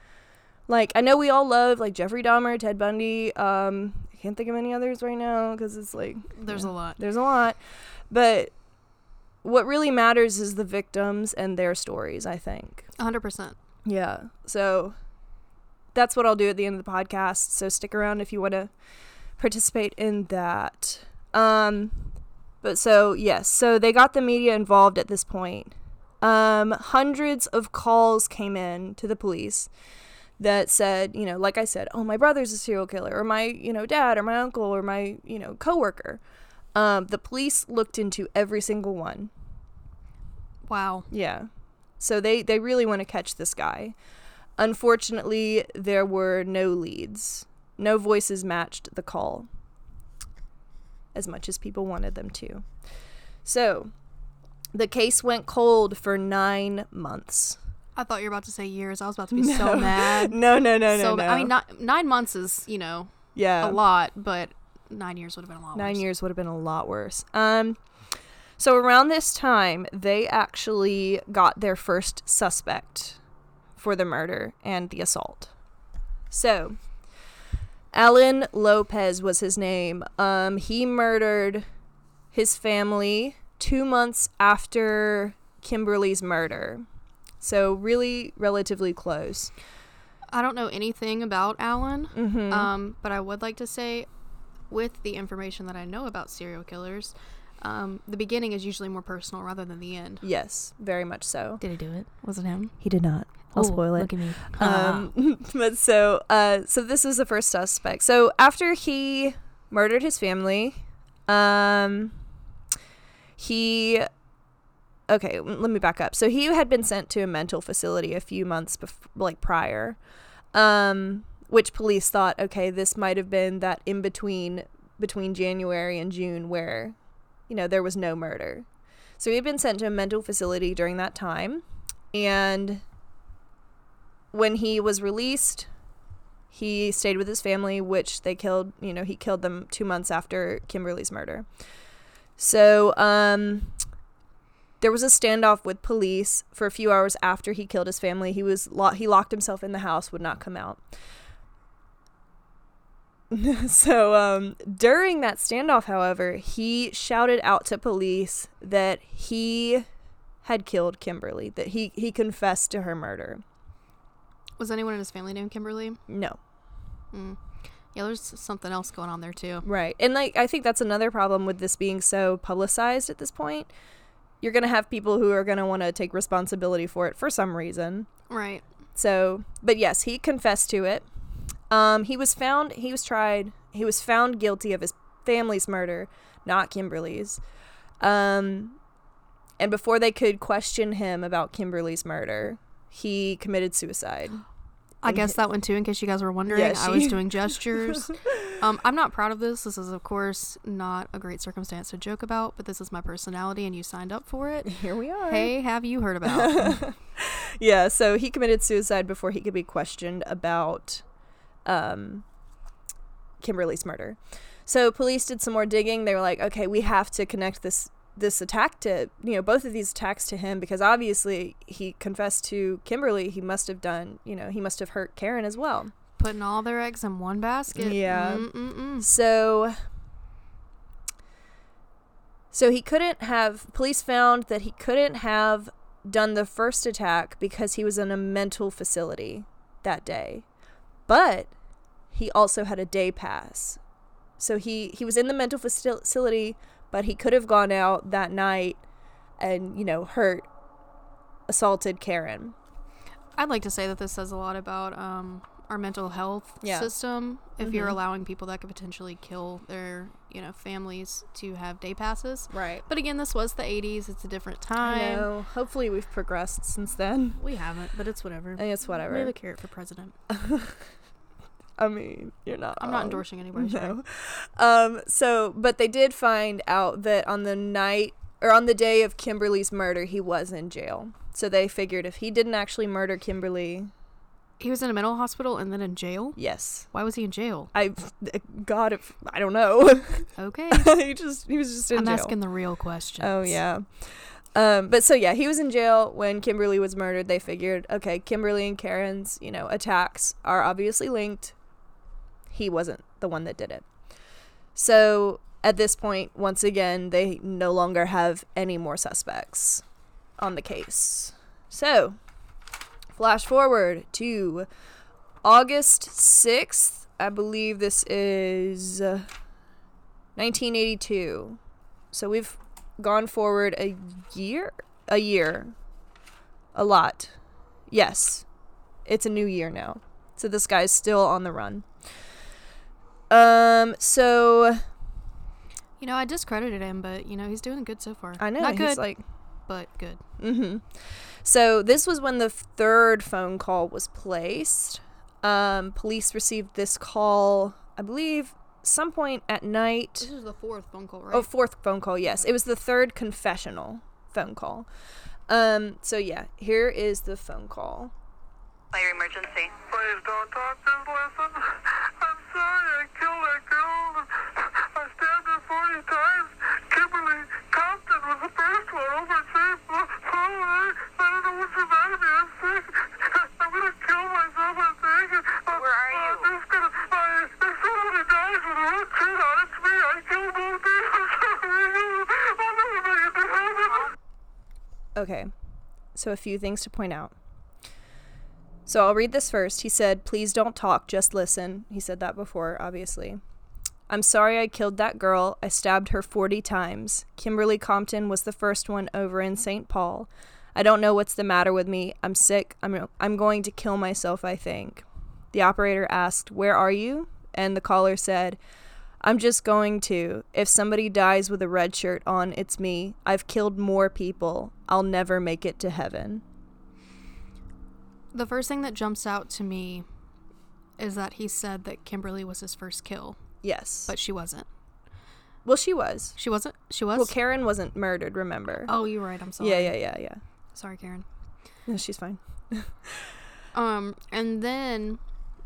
[SPEAKER 1] Like, I know we all love, like, Jeffrey Dahmer, Ted Bundy. Um, I can't think of any others right now because it's like,
[SPEAKER 2] There's
[SPEAKER 1] yeah,
[SPEAKER 2] a lot.
[SPEAKER 1] There's a lot. But what really matters is the victims and their stories, I think.
[SPEAKER 2] 100%.
[SPEAKER 1] Yeah. So that's what I'll do at the end of the podcast. So stick around if you want to participate in that. Um but so yes, so they got the media involved at this point. Um hundreds of calls came in to the police that said, you know, like I said, oh my brother's a serial killer or my, you know, dad or my uncle or my, you know, coworker. Um the police looked into every single one.
[SPEAKER 2] Wow.
[SPEAKER 1] Yeah. So they they really want to catch this guy. Unfortunately, there were no leads. No voices matched the call as much as people wanted them to. So, the case went cold for 9 months.
[SPEAKER 2] I thought you were about to say years. I was about to be so mad.
[SPEAKER 1] No, no, no,
[SPEAKER 2] so
[SPEAKER 1] no, no.
[SPEAKER 2] I mean, not, nine months is you know
[SPEAKER 1] yeah.
[SPEAKER 2] a lot, but nine years would have been a lot.
[SPEAKER 1] Nine
[SPEAKER 2] worse.
[SPEAKER 1] years would have been a lot worse. Um, so around this time, they actually got their first suspect for the murder and the assault. So, Alan Lopez was his name. Um, he murdered his family two months after Kimberly's murder. So really, relatively close.
[SPEAKER 2] I don't know anything about Alan,
[SPEAKER 1] Mm-hmm.
[SPEAKER 2] um, but I would like to say, with the information that I know about serial killers, um, the beginning is usually more personal rather than the end.
[SPEAKER 1] yes, very much so.
[SPEAKER 2] Did he do it? Was it him?
[SPEAKER 1] He did not. I'll spoil it.
[SPEAKER 2] Look at me.
[SPEAKER 1] Um, but so, uh, so this was the first suspect. So after he murdered his family, um, he, okay, let me back up. So he had been sent to a mental facility a few months bef- like prior, um, which police thought, okay, this might have been that in between between January and June where, you know, there was no murder. So he had been sent to a mental facility during that time, and when he was released, he stayed with his family, which they killed. You know, he killed them two months after Kimberly's murder. So, um, there was a standoff with police for a few hours after he killed his family. He was lo- he locked himself in the house, would not come out. so, um, during that standoff, however, he shouted out to police that he had killed Kimberly, that he he confessed to her murder.
[SPEAKER 2] Was anyone in his family named Kimberly?
[SPEAKER 1] No.
[SPEAKER 2] Mm. Yeah, there's something else going on there too.
[SPEAKER 1] Right. And like I think that's another problem with this being so publicized at this point. You're going to have people who are going to want to take responsibility for it for some reason.
[SPEAKER 2] Right.
[SPEAKER 1] So, but yes, he confessed to it. Um he was found he was tried. He was found guilty of his family's murder, not Kimberly's. Um and before they could question him about Kimberly's murder, he committed suicide.
[SPEAKER 2] I guess that one too, in case you guys were wondering.
[SPEAKER 1] Yeah,
[SPEAKER 2] I was doing gestures. um, I'm not proud of this. This is, of course, not a great circumstance to joke about, but this is my personality, and you signed up for it.
[SPEAKER 1] Here we are.
[SPEAKER 2] Hey, have you heard about?
[SPEAKER 1] yeah, so he committed suicide before he could be questioned about um, Kimberly's murder. So police did some more digging. They were like, okay, we have to connect this this attack to you know both of these attacks to him because obviously he confessed to Kimberly. He must have done you know he must have hurt Karen as well.
[SPEAKER 2] Putting all their eggs in one basket.
[SPEAKER 1] Yeah.
[SPEAKER 2] Mm-mm-mm.
[SPEAKER 1] So so he couldn't have police found that he couldn't have done the first attack because he was in a mental facility that day. But he also had a day pass. So he he was in the mental facility, but he could have gone out that night and, you know, hurt assaulted Karen.
[SPEAKER 2] I'd like to say that this says a lot about um, our mental health
[SPEAKER 1] Yeah.
[SPEAKER 2] system. If you're
[SPEAKER 1] Mhm.
[SPEAKER 2] allowing people that could potentially kill their, you know, families to have day passes.
[SPEAKER 1] Right.
[SPEAKER 2] But again, this was the 80s. It's a different time.
[SPEAKER 1] I know. Hopefully we've progressed since then.
[SPEAKER 2] We haven't, but it's whatever.
[SPEAKER 1] It's whatever.
[SPEAKER 2] Maybe a carrot for president.
[SPEAKER 1] I mean, you're not.
[SPEAKER 2] I'm not endorsing anybody.
[SPEAKER 1] No. Um. So, but they did find out that on the night or on the day of Kimberly's murder, he was in jail. So they figured if he didn't actually murder Kimberly,
[SPEAKER 2] He was in a mental hospital and then in jail.
[SPEAKER 1] Yes.
[SPEAKER 2] Why was he in jail?
[SPEAKER 1] I God, if I don't know.
[SPEAKER 2] Okay,
[SPEAKER 1] he just he was just in jail.
[SPEAKER 2] I'm
[SPEAKER 1] jail.
[SPEAKER 2] asking the real questions.
[SPEAKER 1] Oh yeah. Um, but so yeah, he was in jail when Kimberly was murdered. They figured, okay, Kimberly and Karen's, you know, attacks are obviously linked. He wasn't the one that did it. So at this point, once again, they no longer have any more suspects on the case. So, flash forward to August 6th. I believe this is uh, 1982. So we've gone forward a year? A year. A lot. Yes. It's a new year now. So this guy's still on the run. Um so
[SPEAKER 2] You know, I discredited him, but you know he's doing good so far.
[SPEAKER 1] I know
[SPEAKER 2] Not
[SPEAKER 1] he's
[SPEAKER 2] good,
[SPEAKER 1] like
[SPEAKER 2] but good.
[SPEAKER 1] Mm-hmm. So this was when the third phone call was placed. Um, police received this call, I believe, some point at night.
[SPEAKER 2] This is the fourth phone call, right?
[SPEAKER 1] Oh, fourth phone call. Yes, it was the third confessional phone call. Um, so yeah, here is the phone call.
[SPEAKER 5] Fire emergency.
[SPEAKER 3] Please don't talk, just listen. I killed that girl. I stabbed her 40 times. Kimberly Compton was the first one over at St. Paul. I don't know what's the matter with me. I'm sick. I'm gonna kill myself, I think.
[SPEAKER 5] Where are you?
[SPEAKER 3] I'm just I, if somebody dies with a red on, it's me. I killed both. I'll never make it to heaven.
[SPEAKER 1] Okay, so a few things to point out. So I'll read this first. He said, Please don't talk, just listen. He said that before, obviously. I'm sorry I killed that girl. I stabbed her 40 times. Kimberly Compton was the first one over in St. Paul. I don't know what's the matter with me. I'm sick. I'm, I'm going to kill myself, I think. The operator asked, Where are you? And the caller said, I'm just going to. If somebody dies with a red shirt on, it's me. I've killed more people. I'll never make it to heaven.
[SPEAKER 2] The first thing that jumps out to me is that he said that Kimberly was his first kill,
[SPEAKER 1] Yes.
[SPEAKER 2] but she wasn't.
[SPEAKER 1] well, she was.
[SPEAKER 2] She wasn't. She was.
[SPEAKER 1] Well, Karen wasn't murdered, remember?
[SPEAKER 2] oh, you're right. I'm sorry.
[SPEAKER 1] yeah, yeah, yeah, yeah.
[SPEAKER 2] Sorry, Karen.
[SPEAKER 1] No, she's fine.
[SPEAKER 2] Um, and then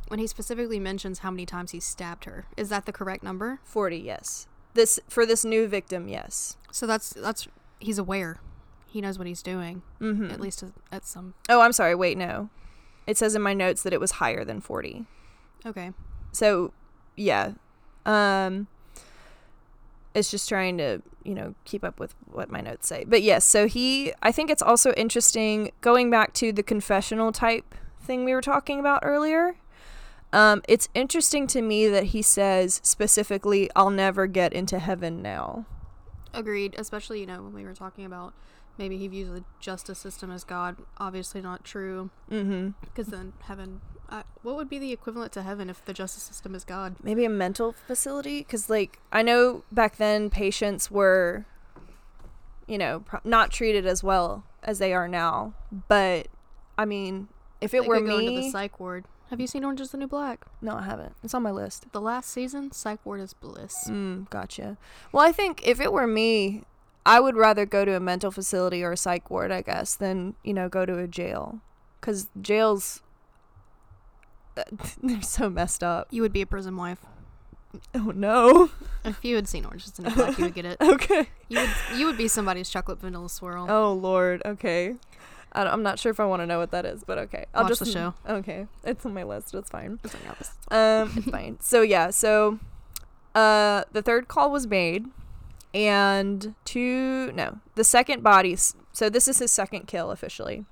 [SPEAKER 2] when he specifically mentions how many times he stabbed her, is that the correct number?
[SPEAKER 1] 40, yes. This for this new victim, yes.
[SPEAKER 2] So that's that's he's aware. He knows what he's doing.
[SPEAKER 1] Mhm.
[SPEAKER 2] At least at, at some.
[SPEAKER 1] Oh, I'm sorry. Wait, no. It says in my notes that it was higher than 40.
[SPEAKER 2] Okay.
[SPEAKER 1] So, yeah. Um it's just trying to, you know, keep up with what my notes say. But yes, so he I think it's also interesting going back to the confessional type thing we were talking about earlier. Um it's interesting to me that he says specifically I'll never get into heaven now.
[SPEAKER 2] Agreed. Especially you know when we were talking about maybe he views the justice system as God. Obviously not true.
[SPEAKER 1] Mhm.
[SPEAKER 2] Because then heaven. Uh, what would be the equivalent to heaven if the justice system is God?
[SPEAKER 1] maybe a mental facility cuz like I know back then patients were you know, pro- not treated as well as they are now. But I mean, if it
[SPEAKER 2] They
[SPEAKER 1] were
[SPEAKER 2] could go into the psych ward. Have you seen Orange Is the New Black?
[SPEAKER 1] no, I haven't. It's on my list.
[SPEAKER 2] The last season, psych ward is bliss.
[SPEAKER 1] Mm, gotcha. Well, I think if it were me, I would rather go to a mental facility or a psych ward, I guess, than you know go to a jail, because jails they're so messed up.
[SPEAKER 2] You would be a prison wife.
[SPEAKER 1] Oh no.
[SPEAKER 2] If you had seen Orange Is the New Black, you would get it.
[SPEAKER 1] okay.
[SPEAKER 2] You would you would be somebody's chocolate vanilla swirl.
[SPEAKER 1] Oh lord. Okay. I I'm not sure if I want to know what that is, but okay. I'll
[SPEAKER 2] Watch
[SPEAKER 1] just
[SPEAKER 2] the show.
[SPEAKER 1] Okay, it's on my list. It's fine.
[SPEAKER 2] It's no, this is-
[SPEAKER 1] Um, it's fine. So yeah, so uh, the third call was made, and two no, the second body. So this is his second kill officially.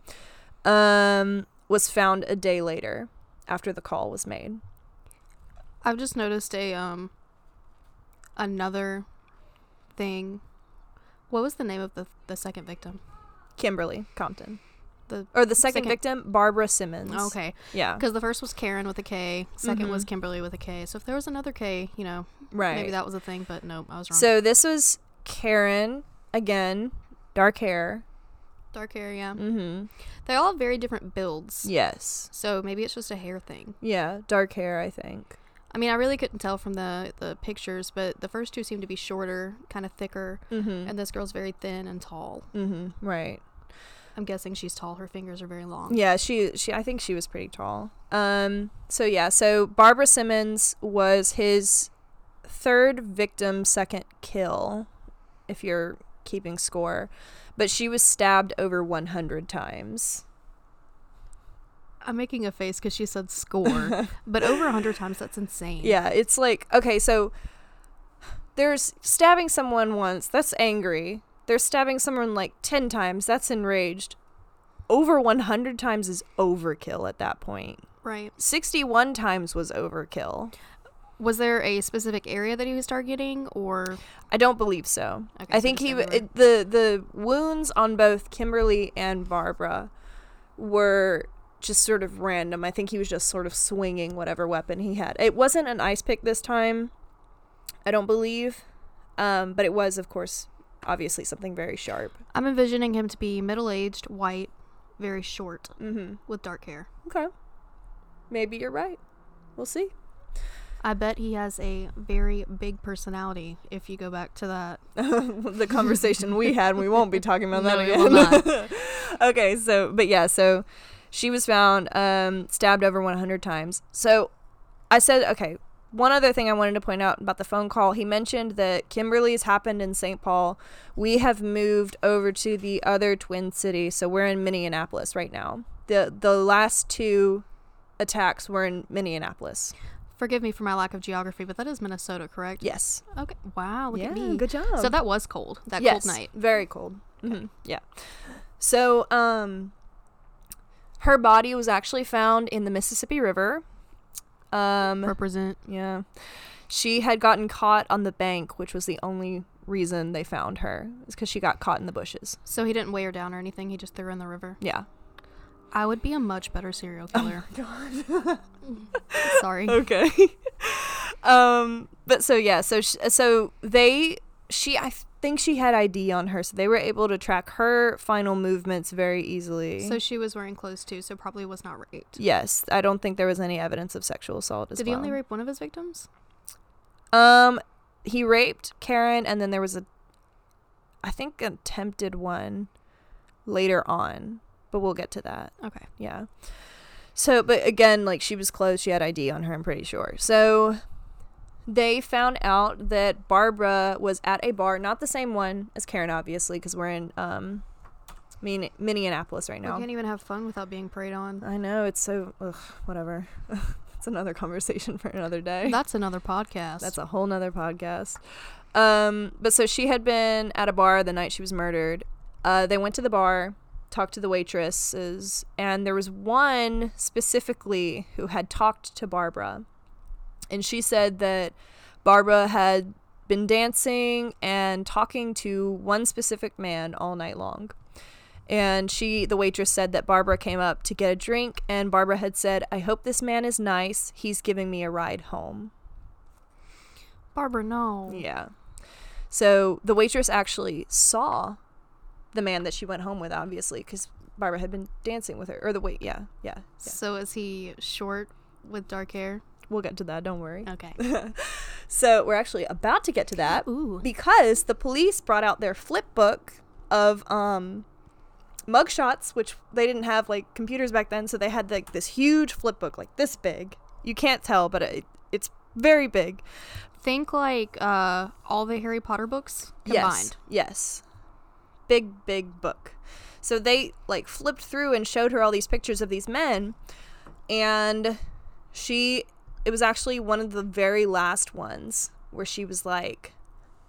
[SPEAKER 1] Um, was found a day later after the call was made.
[SPEAKER 2] I've just noticed a um another thing. What was the name of the the second victim?
[SPEAKER 1] Kimberly Compton,
[SPEAKER 2] The
[SPEAKER 1] or the second,
[SPEAKER 2] Second-
[SPEAKER 1] victim, Barbara Simmons.
[SPEAKER 2] okay,
[SPEAKER 1] Yeah.
[SPEAKER 2] because the first was Karen with a K, 2nd was
[SPEAKER 1] Mhm.
[SPEAKER 2] Kimberly with a K. So if there was another K, you know,
[SPEAKER 1] Right.
[SPEAKER 2] maybe that was a thing. But no, I was wrong.
[SPEAKER 1] So this was Karen again, dark hair.
[SPEAKER 2] dark hair, yeah.
[SPEAKER 1] Mm-hmm.
[SPEAKER 2] They all have very different builds.
[SPEAKER 1] Yes.
[SPEAKER 2] So maybe it's just a hair thing.
[SPEAKER 1] Yeah, dark hair. I think.
[SPEAKER 2] I mean, I really couldn't tell from the the pictures, but the first two seem to be shorter, kind of thicker,
[SPEAKER 1] Mm-hmm.
[SPEAKER 2] and this girl's very thin and tall.
[SPEAKER 1] Mm-hmm. Right.
[SPEAKER 2] I'm guessing she's tall. Her fingers are very long.
[SPEAKER 1] Yeah, she she I think she was pretty tall. Um so yeah, so Barbara Simmons was his third victim, second kill if you're keeping score. But she was stabbed over 100 times.
[SPEAKER 2] I'm making a face because she said score, but over hundred times. That's insane.
[SPEAKER 1] Yeah, it's like okay, so there's stabbing someone once, that's angry. There's stabbing someone like 10 times, that's enraged. Over 100 times is overkill at that point.
[SPEAKER 2] Right.
[SPEAKER 1] 61 times was overkill.
[SPEAKER 2] Was there a specific area that he was targeting, or
[SPEAKER 1] I don't believe so.
[SPEAKER 2] Okay,
[SPEAKER 1] I
[SPEAKER 2] so
[SPEAKER 1] think he it, the the wounds on both Kimberly and Barbara were just sort of random. I think he was just sort of swinging whatever weapon he had. It wasn't an ice pick this time. I don't believe. Um, but it was of course obviously something very sharp.
[SPEAKER 2] I'm envisioning him to be middle-aged, white, very short,
[SPEAKER 1] Mhm.
[SPEAKER 2] with dark hair.
[SPEAKER 1] Okay. Maybe you're right. We'll see.
[SPEAKER 2] I bet he has a very big personality. If you go back to that,
[SPEAKER 1] the conversation we had. We won't be talking about that
[SPEAKER 2] No,
[SPEAKER 1] again. okay, so but yeah, so she was found um, stabbed over 100 times. So I said, okay. One other thing I wanted to point out about the phone call, he mentioned that Kimberly's happened in St. Paul. We have moved over to the other twin city, so we're in Minneapolis right now. the The last two attacks were in Minneapolis.
[SPEAKER 2] Forgive me for my lack of geography, but that is Minnesota, correct?
[SPEAKER 1] Yes.
[SPEAKER 2] Okay. Wow. Look
[SPEAKER 1] yeah.
[SPEAKER 2] at me.
[SPEAKER 1] Good job.
[SPEAKER 2] So that was cold. That
[SPEAKER 1] yes,
[SPEAKER 2] cold night.
[SPEAKER 1] Very cold. hmm Yeah. So, um, her body was actually found in the Mississippi River. Um,
[SPEAKER 2] Represent.
[SPEAKER 1] yeah. She had gotten caught on the bank, which was the only reason they found her. Is because she got caught in the bushes.
[SPEAKER 2] So he didn't weigh her down or anything. He just threw her in the river.
[SPEAKER 1] Yeah.
[SPEAKER 2] I would be a much better serial killer. Sorry.
[SPEAKER 1] Okay. um, but so yeah, so sh- so they she I think she had ID on her, so they were able to track her final movements very easily.
[SPEAKER 2] So she was wearing clothes too, so probably was not raped.
[SPEAKER 1] Yes, I don't think there was any evidence of sexual assault as
[SPEAKER 2] Did
[SPEAKER 1] well.
[SPEAKER 2] he only rape one of his victims?
[SPEAKER 1] Um, he raped Karen, and then there was a, I think, attempted one later on, but we'll get to that.
[SPEAKER 2] Okay.
[SPEAKER 1] Yeah. So, but again, like she was close. She had ID on her. I'm pretty sure. So, they found out that Barbara was at a bar, not the same one as Karen, obviously, because we're in um, Min- Minneapolis right
[SPEAKER 2] We
[SPEAKER 1] now.
[SPEAKER 2] can't even have fun without being preyed on.
[SPEAKER 1] I know it's so ugh, whatever. it's another conversation for another day.
[SPEAKER 2] That's another podcast.
[SPEAKER 1] That's a whole nother podcast. Um, but so she had been at a bar the night she was murdered. Uh, they went to the bar, talked to the waitresses, and there was one specifically who had talked to Barbara. And she said that Barbara had been dancing and talking to one specific man all night long. And she, the waitress, said that Barbara came up to get a drink, and Barbara had said, I hope this man is nice. He's giving me a ride home.
[SPEAKER 2] Barbara, no.
[SPEAKER 1] Yeah. So the waitress actually saw the man that she went home with, obviously, because Barbara had been dancing with her. Or the wait, yeah, yeah, yeah.
[SPEAKER 2] So is he short with dark hair?
[SPEAKER 1] We'll get to that. Don't worry.
[SPEAKER 2] Okay.
[SPEAKER 1] So we're actually about to get to that
[SPEAKER 2] Ooh.
[SPEAKER 1] because the police brought out their flip book of um mugshots, which they didn't have like computers back then, so they had like this huge flip book, like this big. You can't tell, but it, it's very big.
[SPEAKER 2] Think like uh, all the Harry Potter books combined.
[SPEAKER 1] Yes. Yes. Big, big book. So they like flipped through and showed her all these pictures of these men. And she, it was actually one of the very last ones where she was like,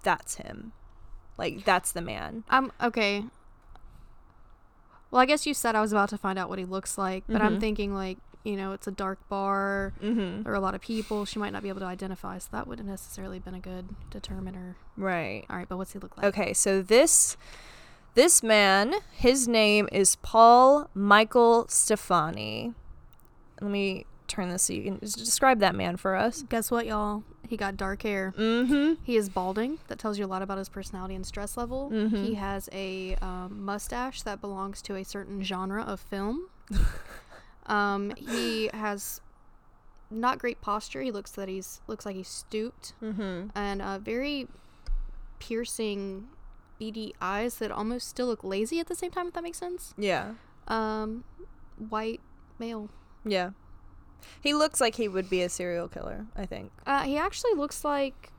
[SPEAKER 1] that's him. Like, that's the man.
[SPEAKER 2] I'm okay. Well, I guess you said I was about to find out what he looks like, but I'm thinking like you know it's a dark bar.
[SPEAKER 1] Mm-hmm.
[SPEAKER 2] There are a lot of people. She might not be able to identify, so that wouldn't necessarily been a good determiner.
[SPEAKER 1] Right.
[SPEAKER 2] All right, but what's he look like?
[SPEAKER 1] Okay, so this this man, his name is Paul Michael Stephani. Let me turn this so you can describe that man for us.
[SPEAKER 2] Guess what, y'all? He got dark hair.
[SPEAKER 1] Mm-hmm.
[SPEAKER 2] He is balding. That tells you a lot about his personality and stress level. He has a um, mustache that belongs to a certain genre of film. um, he has not great posture. He looks that he's looks like he's stooped
[SPEAKER 1] Mm-hmm.
[SPEAKER 2] and a very piercing beady eyes that almost still look lazy at the same time. If that makes sense.
[SPEAKER 1] Yeah.
[SPEAKER 2] Um, white male.
[SPEAKER 1] Yeah. He looks like he would be a serial killer, I think.
[SPEAKER 2] Uh, he actually looks like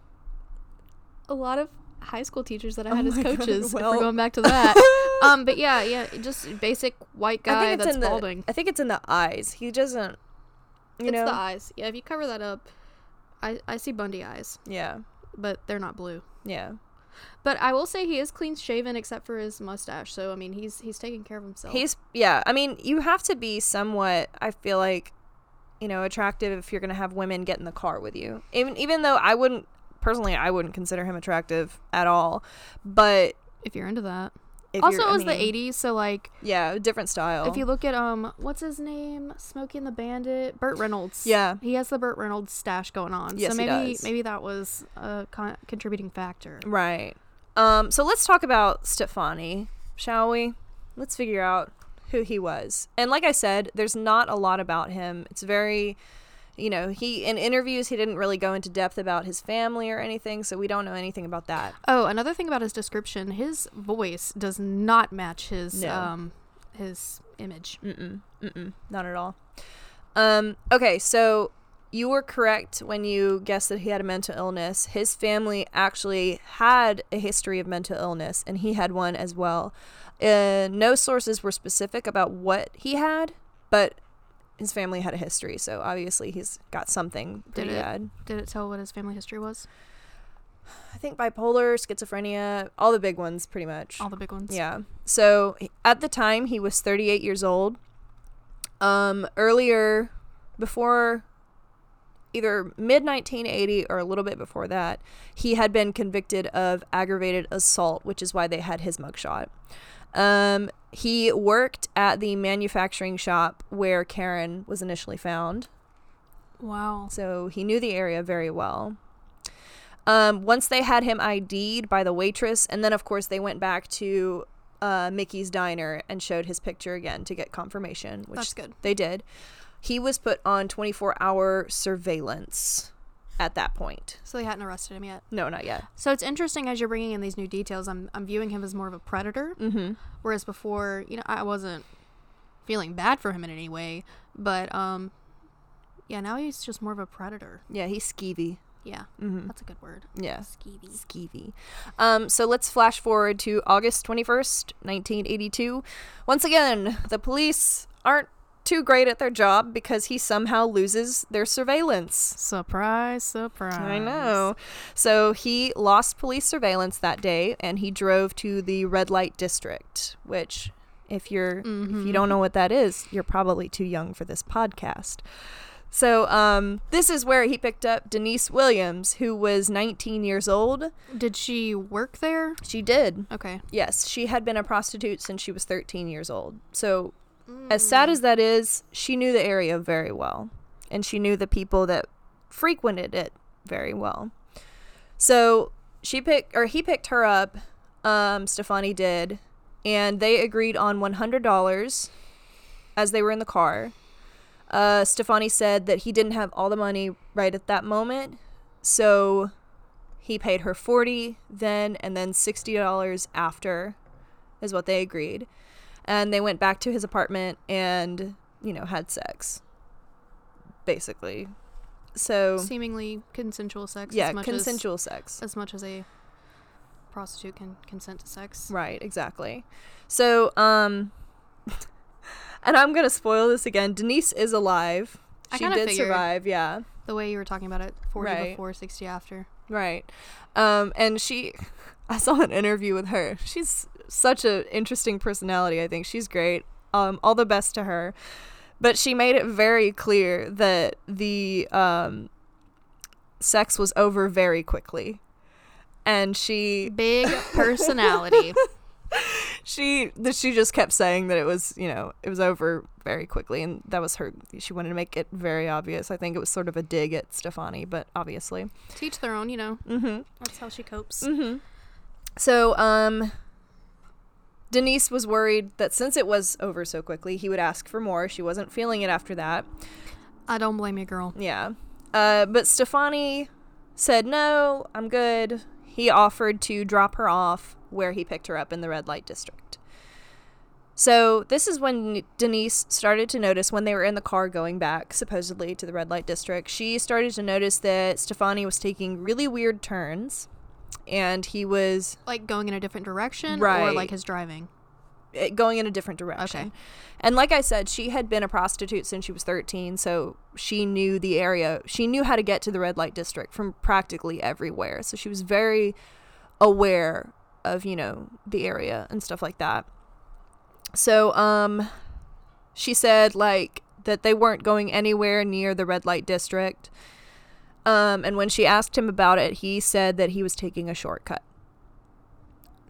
[SPEAKER 2] a lot of high school teachers that I
[SPEAKER 1] Oh
[SPEAKER 2] had as
[SPEAKER 1] my God,
[SPEAKER 2] coaches. if
[SPEAKER 1] well.
[SPEAKER 2] we're going back to that. um, but yeah, yeah, just basic white
[SPEAKER 1] I
[SPEAKER 2] guy
[SPEAKER 1] think it's
[SPEAKER 2] that's
[SPEAKER 1] in the
[SPEAKER 2] balding.
[SPEAKER 1] I think it's in the eyes. He doesn't you
[SPEAKER 2] it's
[SPEAKER 1] know.
[SPEAKER 2] the eyes. Yeah, if you cover that up, I I see Bundy eyes,
[SPEAKER 1] Yeah.
[SPEAKER 2] but they're not blue.
[SPEAKER 1] Yeah.
[SPEAKER 2] But I will say he is clean shaven except for his mustache. So I mean, he's he's taking care of himself.
[SPEAKER 1] He's yeah, I mean, you have to be somewhat I feel like you know, attractive if you're going to have women get in the car with you. Even even though I wouldn't personally I wouldn't consider him attractive at all, but
[SPEAKER 2] if you're into that. Also, it
[SPEAKER 1] I
[SPEAKER 2] was
[SPEAKER 1] mean,
[SPEAKER 2] the '80s, so like
[SPEAKER 1] Yeah, different style.
[SPEAKER 2] if you look at um, what's his name, Smokey and the Bandit, Burt Reynolds.
[SPEAKER 1] Yeah.
[SPEAKER 2] he has the Burt Reynolds stash going on.
[SPEAKER 1] Yes,
[SPEAKER 2] so maybe maybe that was a con- contributing factor.
[SPEAKER 1] Right. Um, so let's talk about Stephani, shall we? Let's figure out who he was. And like I said, there's not a lot about him. It's very, you know, he in interviews he didn't really go into depth about his family or anything, so we don't know anything about that.
[SPEAKER 2] Oh, another thing about his description, his voice does not match his
[SPEAKER 1] No.
[SPEAKER 2] um his image.
[SPEAKER 1] Mm-mm, mm-mm, not at all. Um, okay, so you were correct when you guessed that he had a mental illness. His family actually had a history of mental illness, and he had one as well. Uh, no sources were specific about what he had, but his family had a history, so obviously he's got something
[SPEAKER 2] Did
[SPEAKER 1] pretty
[SPEAKER 2] it?
[SPEAKER 1] bad.
[SPEAKER 2] Did it tell what his family history was?
[SPEAKER 1] I think bipolar, schizophrenia, all the big ones, pretty much.
[SPEAKER 2] All the big ones.
[SPEAKER 1] Yeah. So at the time, he was 38 years old. Um, earlier, before either mid 1980 or a little bit before that, he had been convicted of aggravated assault, which is why they had his mugshot. Um, he worked at the manufacturing shop where Karen was initially found.
[SPEAKER 2] Wow.
[SPEAKER 1] So he knew the area very well. Um, once they had him ID'd by the waitress, and then of course they went back to uh, Mickey's diner and showed his picture again to get confirmation, which
[SPEAKER 2] That's good.
[SPEAKER 1] they did. He was put on 24 hour surveillance at that point.
[SPEAKER 2] So they hadn't arrested him yet.
[SPEAKER 1] No, not yet.
[SPEAKER 2] So it's interesting as you're bringing in these new details. I'm I'm viewing him as more of a predator,
[SPEAKER 1] Mm-hmm.
[SPEAKER 2] whereas before, you know, I wasn't feeling bad for him in any way. But um, yeah, now he's just more of a predator.
[SPEAKER 1] Yeah, he's skeevy.
[SPEAKER 2] Yeah,
[SPEAKER 1] Mm-hmm.
[SPEAKER 2] that's a good word.
[SPEAKER 1] Yeah.
[SPEAKER 2] Skeevy.
[SPEAKER 1] skeevy. Um, so let's flash forward to August 21st, 1982. Once again, the police aren't too great at their job because he somehow loses their surveillance.
[SPEAKER 2] Surprise! Surprise!
[SPEAKER 1] I know. So he lost police surveillance that day and he drove to the red light district, which if you're if you don't know what that is, you're probably too young for this podcast. So um, this is where he picked up Denise Williams, who was 19 years old.
[SPEAKER 2] Did she work there?
[SPEAKER 1] She did.
[SPEAKER 2] Okay.
[SPEAKER 1] Yes, she had been a prostitute since she was 13 years old. So, as sad as that is, she knew the area very well. And she knew the people that frequented it very well. So, she picked, or he picked her up, um, Stephani did, and they agreed on $100 as they were in the car. Uh, Stephani said that he didn't have all the money right at that moment. So, he paid her 40 then and then $60 after is what they agreed. And they went back to his apartment and, you know, had sex. Basically. So,
[SPEAKER 2] Seemingly consensual sex.
[SPEAKER 1] yeah,
[SPEAKER 2] as much
[SPEAKER 1] consensual sex.
[SPEAKER 2] As, as much as a prostitute can consent to sex.
[SPEAKER 1] Right, exactly. So, um and I'm going to spoil this again. Denise is alive.
[SPEAKER 2] I
[SPEAKER 1] She did survive, yeah.
[SPEAKER 2] The way you were talking about it, 40
[SPEAKER 1] Right.
[SPEAKER 2] before, 60 after.
[SPEAKER 1] Right. Um, and she, I saw an interview with her. She's such an interesting personality. I think she's great. Um, all the best to her. But she made it very clear that the um, sex was over very quickly. And she
[SPEAKER 2] Big personality.
[SPEAKER 1] she that she just kept saying that it was you know it was over very quickly and that was her she wanted to make it very obvious i think it was sort of a dig at stephani but obviously
[SPEAKER 2] Teach their own, you know.
[SPEAKER 1] mm-hmm
[SPEAKER 2] That's how she copes.
[SPEAKER 1] Mm-hmm. So, um, Denise was worried that since it was over so quickly, he would ask for more. She wasn't feeling it after that.
[SPEAKER 2] I don't blame you, girl.
[SPEAKER 1] Yeah. Uh, but Stephani said, no, I'm good. He offered to drop her off where he picked her up in the red light district. So, this is when Denise started to notice when they were in the car going back, supposedly to the red light district. She started to notice that Stephani was taking really weird turns and he was
[SPEAKER 2] Like going in a different direction or like his driving.
[SPEAKER 1] eh, going in a different direction.
[SPEAKER 2] Okay.
[SPEAKER 1] And like I said, she had been a prostitute since she was 13, so she knew the area. She knew how to get to the red light district from practically everywhere. So she was very aware of, you know, the area and stuff like that. So um she said like that they weren't going anywhere near the red light district. Um and when she asked him about it, he said that he was taking a shortcut.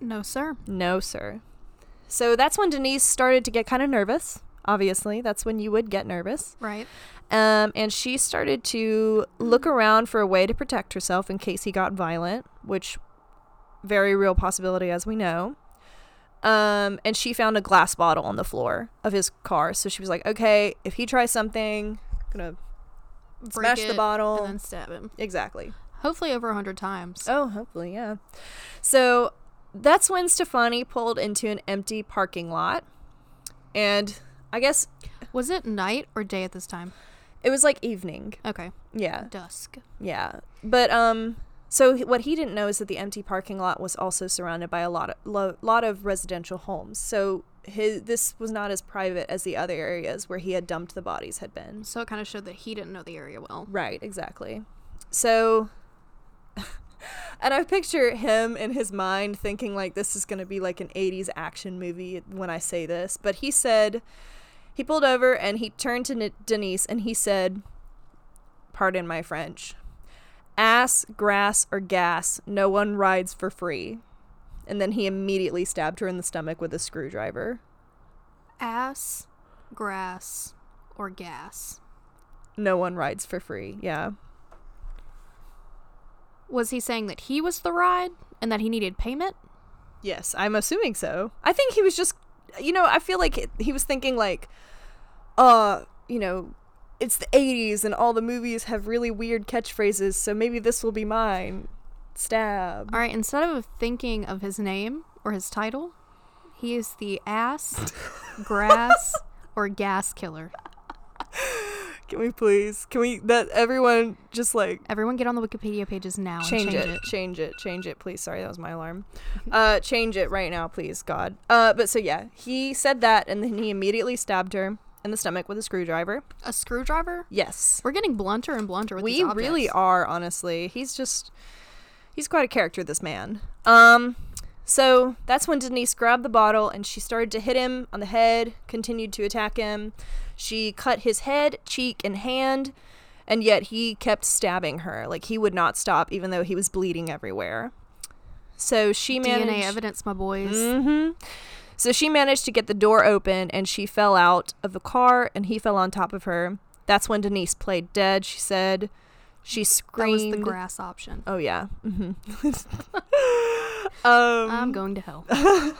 [SPEAKER 2] No, sir.
[SPEAKER 1] No, sir. So that's when Denise started to get kind of nervous. Obviously, that's when you would get nervous.
[SPEAKER 2] Right.
[SPEAKER 1] Um, and she started to look around for a way to protect herself in case he got violent, which very real possibility as we know. Um, and she found a glass bottle on the floor of his car. So she was like, "Okay, if he tries something, I'm gonna Smash the bottle."
[SPEAKER 2] And then stab him.
[SPEAKER 1] exactly.
[SPEAKER 2] Hopefully over a hundred times.
[SPEAKER 1] Oh, hopefully, yeah. So that's when Stephani pulled into an empty parking lot. And I guess
[SPEAKER 2] Was it night or day at this time?
[SPEAKER 1] it was like evening.
[SPEAKER 2] Okay.
[SPEAKER 1] Yeah.
[SPEAKER 2] Dusk.
[SPEAKER 1] Yeah. But um so what he didn't know is that the empty parking lot was also surrounded by a lot of lo- lot of residential homes. So his this was not as private as the other areas where he had dumped the bodies had been.
[SPEAKER 2] So it kind of showed that he didn't know the area well.
[SPEAKER 1] Right, exactly. So and I picture him in his mind thinking like this is going to be like an 80s action movie when I say this, but he said he pulled over and he turned to N- Denise and he said, "Pardon my French. Ass, grass or gas, no one rides for free." And then he immediately stabbed her in the stomach with a screwdriver.
[SPEAKER 2] Ass, grass, or gas.
[SPEAKER 1] No one rides for free. Yeah.
[SPEAKER 2] Was he saying that he was the ride and that he needed payment?
[SPEAKER 1] Yes, I'm assuming so. I think he was just, you know, I feel like he was thinking like, uh, you know, it's the 80s and all the movies have really weird catchphrases, so maybe this will be mine. Stab.
[SPEAKER 2] All right, instead of thinking of his name or his title, he is the ass, grass, or gas killer.
[SPEAKER 1] Can we please? Can we that everyone just like
[SPEAKER 2] Everyone get on the Wikipedia pages now and
[SPEAKER 1] change, it, change it, change it, please. Sorry, that was my alarm. Uh, change it right now, please, God. Uh, but so yeah, he said that, and then he immediately stabbed her in the stomach with a screwdriver.
[SPEAKER 2] A screwdriver?
[SPEAKER 1] Yes,
[SPEAKER 2] We're getting blunter and blunter with
[SPEAKER 1] we
[SPEAKER 2] these
[SPEAKER 1] really are honestly. He's just he's quite a character this man. Um so that's when denise grabbed the bottle and she started to hit him on the head continued to attack him. She cut his head cheek and hand and yet he kept stabbing her. Like he would not stop even though he was bleeding everywhere. So she managed
[SPEAKER 2] DNA evidence, my boys.
[SPEAKER 1] hmm So she managed to get the door open and she fell out of the car and he fell on top of her. That's when Denise played dead, she said. She screamed.
[SPEAKER 2] That was the grass option.
[SPEAKER 1] Oh, yeah. hmm um,
[SPEAKER 2] I'm going to hell.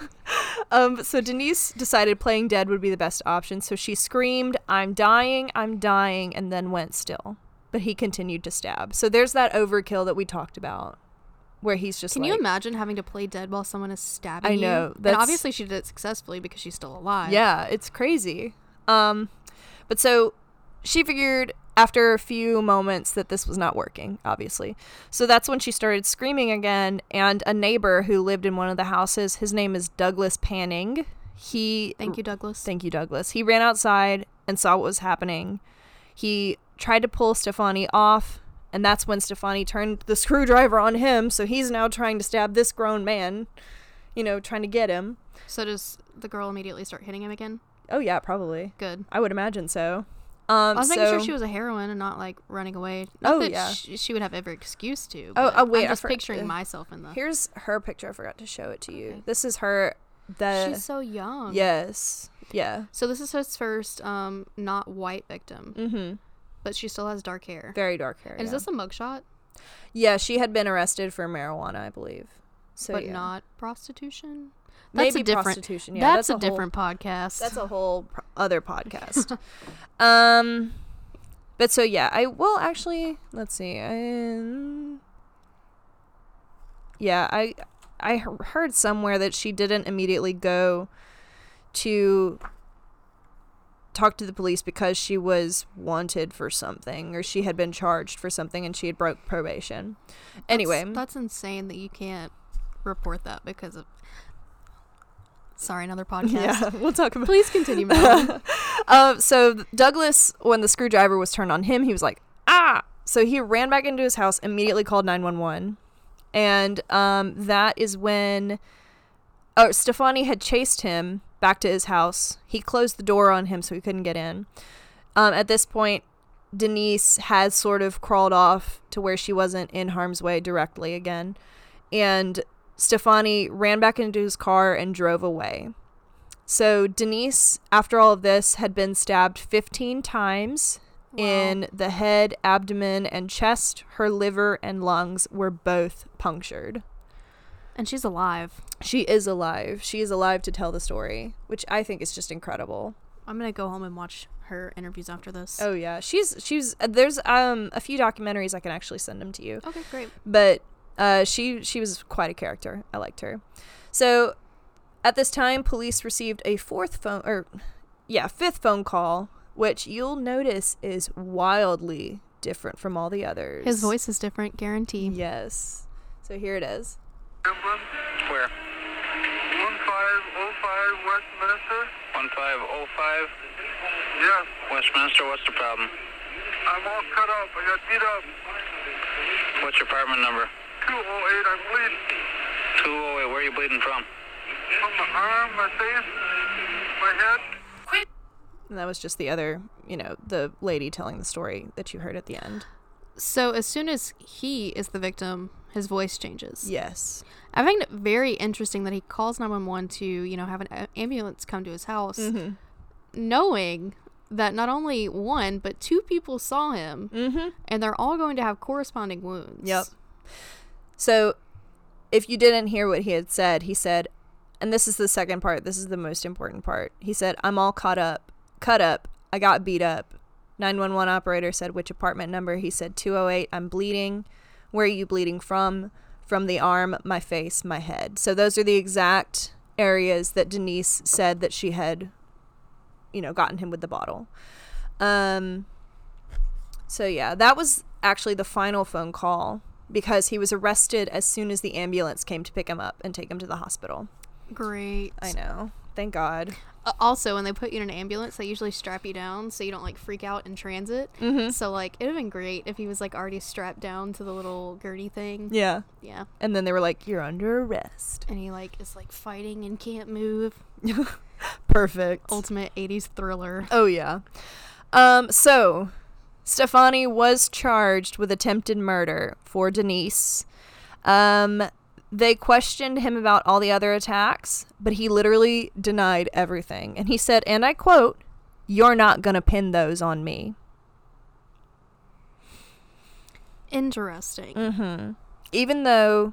[SPEAKER 1] um, so Denise decided playing dead would be the best option. So she screamed, I'm dying, I'm dying, and then went still. But he continued to stab. So there's that overkill that we talked about where he's just
[SPEAKER 2] Can
[SPEAKER 1] like,
[SPEAKER 2] you imagine having to play dead while someone is stabbing you?
[SPEAKER 1] I
[SPEAKER 2] you?
[SPEAKER 1] know,
[SPEAKER 2] And obviously she did it successfully because she's still alive.
[SPEAKER 1] Yeah, it's crazy. Um, but so she figured after a few moments that this was not working, obviously. So that's when she started screaming again. And a neighbor who lived in one of the houses, his name is Douglas Panning. He
[SPEAKER 2] Thank you, Douglas.
[SPEAKER 1] Thank you, Douglas. He ran outside and saw what was happening. He tried to pull Stephani off, and that's when Stephani turned the screwdriver on him. So he's now trying to stab this grown man, you know, trying to get him.
[SPEAKER 2] so does the girl immediately start hitting him again?
[SPEAKER 1] Oh, yeah, probably.
[SPEAKER 2] Good.
[SPEAKER 1] I would imagine so. Um,
[SPEAKER 2] I was making sure she was a heroine and not like running away. Not
[SPEAKER 1] Oh,
[SPEAKER 2] that
[SPEAKER 1] yeah.
[SPEAKER 2] She, she would have every excuse to.
[SPEAKER 1] Oh, oh, wait,
[SPEAKER 2] I'm just
[SPEAKER 1] for-
[SPEAKER 2] picturing
[SPEAKER 1] uh,
[SPEAKER 2] myself in the.
[SPEAKER 1] Here's her picture. I forgot to show it to you.
[SPEAKER 2] Okay.
[SPEAKER 1] This is her. The
[SPEAKER 2] She's so young.
[SPEAKER 1] yes, yeah.
[SPEAKER 2] So this is his first um not white victim,
[SPEAKER 1] Mm-hmm.
[SPEAKER 2] But she still has dark hair.
[SPEAKER 1] Very dark hair.
[SPEAKER 2] and is this a mugshot?
[SPEAKER 1] Yeah, she had been arrested for marijuana, I believe. So
[SPEAKER 2] but
[SPEAKER 1] yeah.
[SPEAKER 2] not prostitution.
[SPEAKER 1] maybe
[SPEAKER 2] That's a different.
[SPEAKER 1] prostitution. Yeah,
[SPEAKER 2] that's, a,
[SPEAKER 1] whole-
[SPEAKER 2] different podcast.
[SPEAKER 1] That's a whole pr- other podcast. um, but so yeah, I well actually let's see. I, yeah, I I heard somewhere that she didn't immediately go to talk to the police because she was wanted for something or she had been charged for something and she had broke probation. Anyway,
[SPEAKER 2] That's, that's insane that you can't report that because of. Sorry, another podcast.
[SPEAKER 1] yeah, we'll talk about
[SPEAKER 2] Please continue.
[SPEAKER 1] Uh, so Douglas, when the screwdriver was turned on him, he was like, ah! So he ran back into his house, immediately called 911. And um, that is when oh, Stephani had chased him back to his house. He closed the door on him so he couldn't get in. Um, at this point, Denise has sort of crawled off to where she wasn't in harm's way directly again. And Stephani ran back into his car and drove away. So Denise, after all of this, had been stabbed 15 times in the head, abdomen, and chest. Her liver and lungs were both punctured.
[SPEAKER 2] And she's alive.
[SPEAKER 1] She is alive. She is alive to tell the story, which I think is just incredible.
[SPEAKER 2] I'm gonna go home and watch her interviews after this.
[SPEAKER 1] Oh yeah, she's she's uh, there's um a few documentaries I can actually send them to you.
[SPEAKER 2] Okay, great.
[SPEAKER 1] but uh, she she was quite a character. I liked her. So at this time, police received a fourth phone or yeah, fifth phone call, which you'll notice is wildly different from all the others.
[SPEAKER 2] His voice is different, guarantee.
[SPEAKER 1] Yes. So here it is.
[SPEAKER 3] Emblem,
[SPEAKER 4] Where?
[SPEAKER 3] 1505 Westminster.
[SPEAKER 4] 1505
[SPEAKER 3] Yes,
[SPEAKER 4] Westminster. What's the problem?
[SPEAKER 3] I'm all cut up. I got beat up.
[SPEAKER 4] What's your apartment number?
[SPEAKER 3] 208, I'm bleeding.
[SPEAKER 4] 208. Where are you bleeding from?
[SPEAKER 3] From my arm, my face, my head.
[SPEAKER 1] And that was just the other, you know, the lady telling the story that you heard at the end.
[SPEAKER 2] So as soon as he is the victim, his voice changes.
[SPEAKER 1] Yes.
[SPEAKER 2] I find it very interesting that he calls 911 to, you know, have an ambulance come to his house,
[SPEAKER 1] Mm-hmm.
[SPEAKER 2] knowing that not only one, but two people saw him,
[SPEAKER 1] Mm-hmm.
[SPEAKER 2] and they're all going to have corresponding wounds.
[SPEAKER 1] Yep. So, if you didn't hear what he had said, he said, and this is the second part, this is the most important part. He said, I'm all caught up, cut up, I got beat up. 911 operator said, Which apartment number? He said, 208, I'm bleeding. Where are you bleeding from? From the arm, my face, my head. So, those are the exact areas that Denise said that she had, you know, gotten him with the bottle. Um, so yeah, that was actually the final phone call because he was arrested as soon as the ambulance came to pick him up and take him to the hospital.
[SPEAKER 2] Great.
[SPEAKER 1] I know. Thank God.
[SPEAKER 2] Uh, also, when they put you in an ambulance, they usually strap you down so you don't like freak out in transit.
[SPEAKER 1] Mm-hmm.
[SPEAKER 2] So like, it'd have been great if he was like already strapped down to the little gurney thing.
[SPEAKER 1] Yeah.
[SPEAKER 2] Yeah.
[SPEAKER 1] And then they were like, "You're under arrest."
[SPEAKER 2] And he like is like fighting and can't move.
[SPEAKER 1] Perfect.
[SPEAKER 2] Ultimate 80s thriller.
[SPEAKER 1] Oh yeah. Um so Stephani was charged with attempted murder for Denise. Um they questioned him about all the other attacks, but he literally denied everything. And he said, and I quote, "You're not going to pin those on me."
[SPEAKER 2] Interesting.
[SPEAKER 1] Mm-hmm. Even though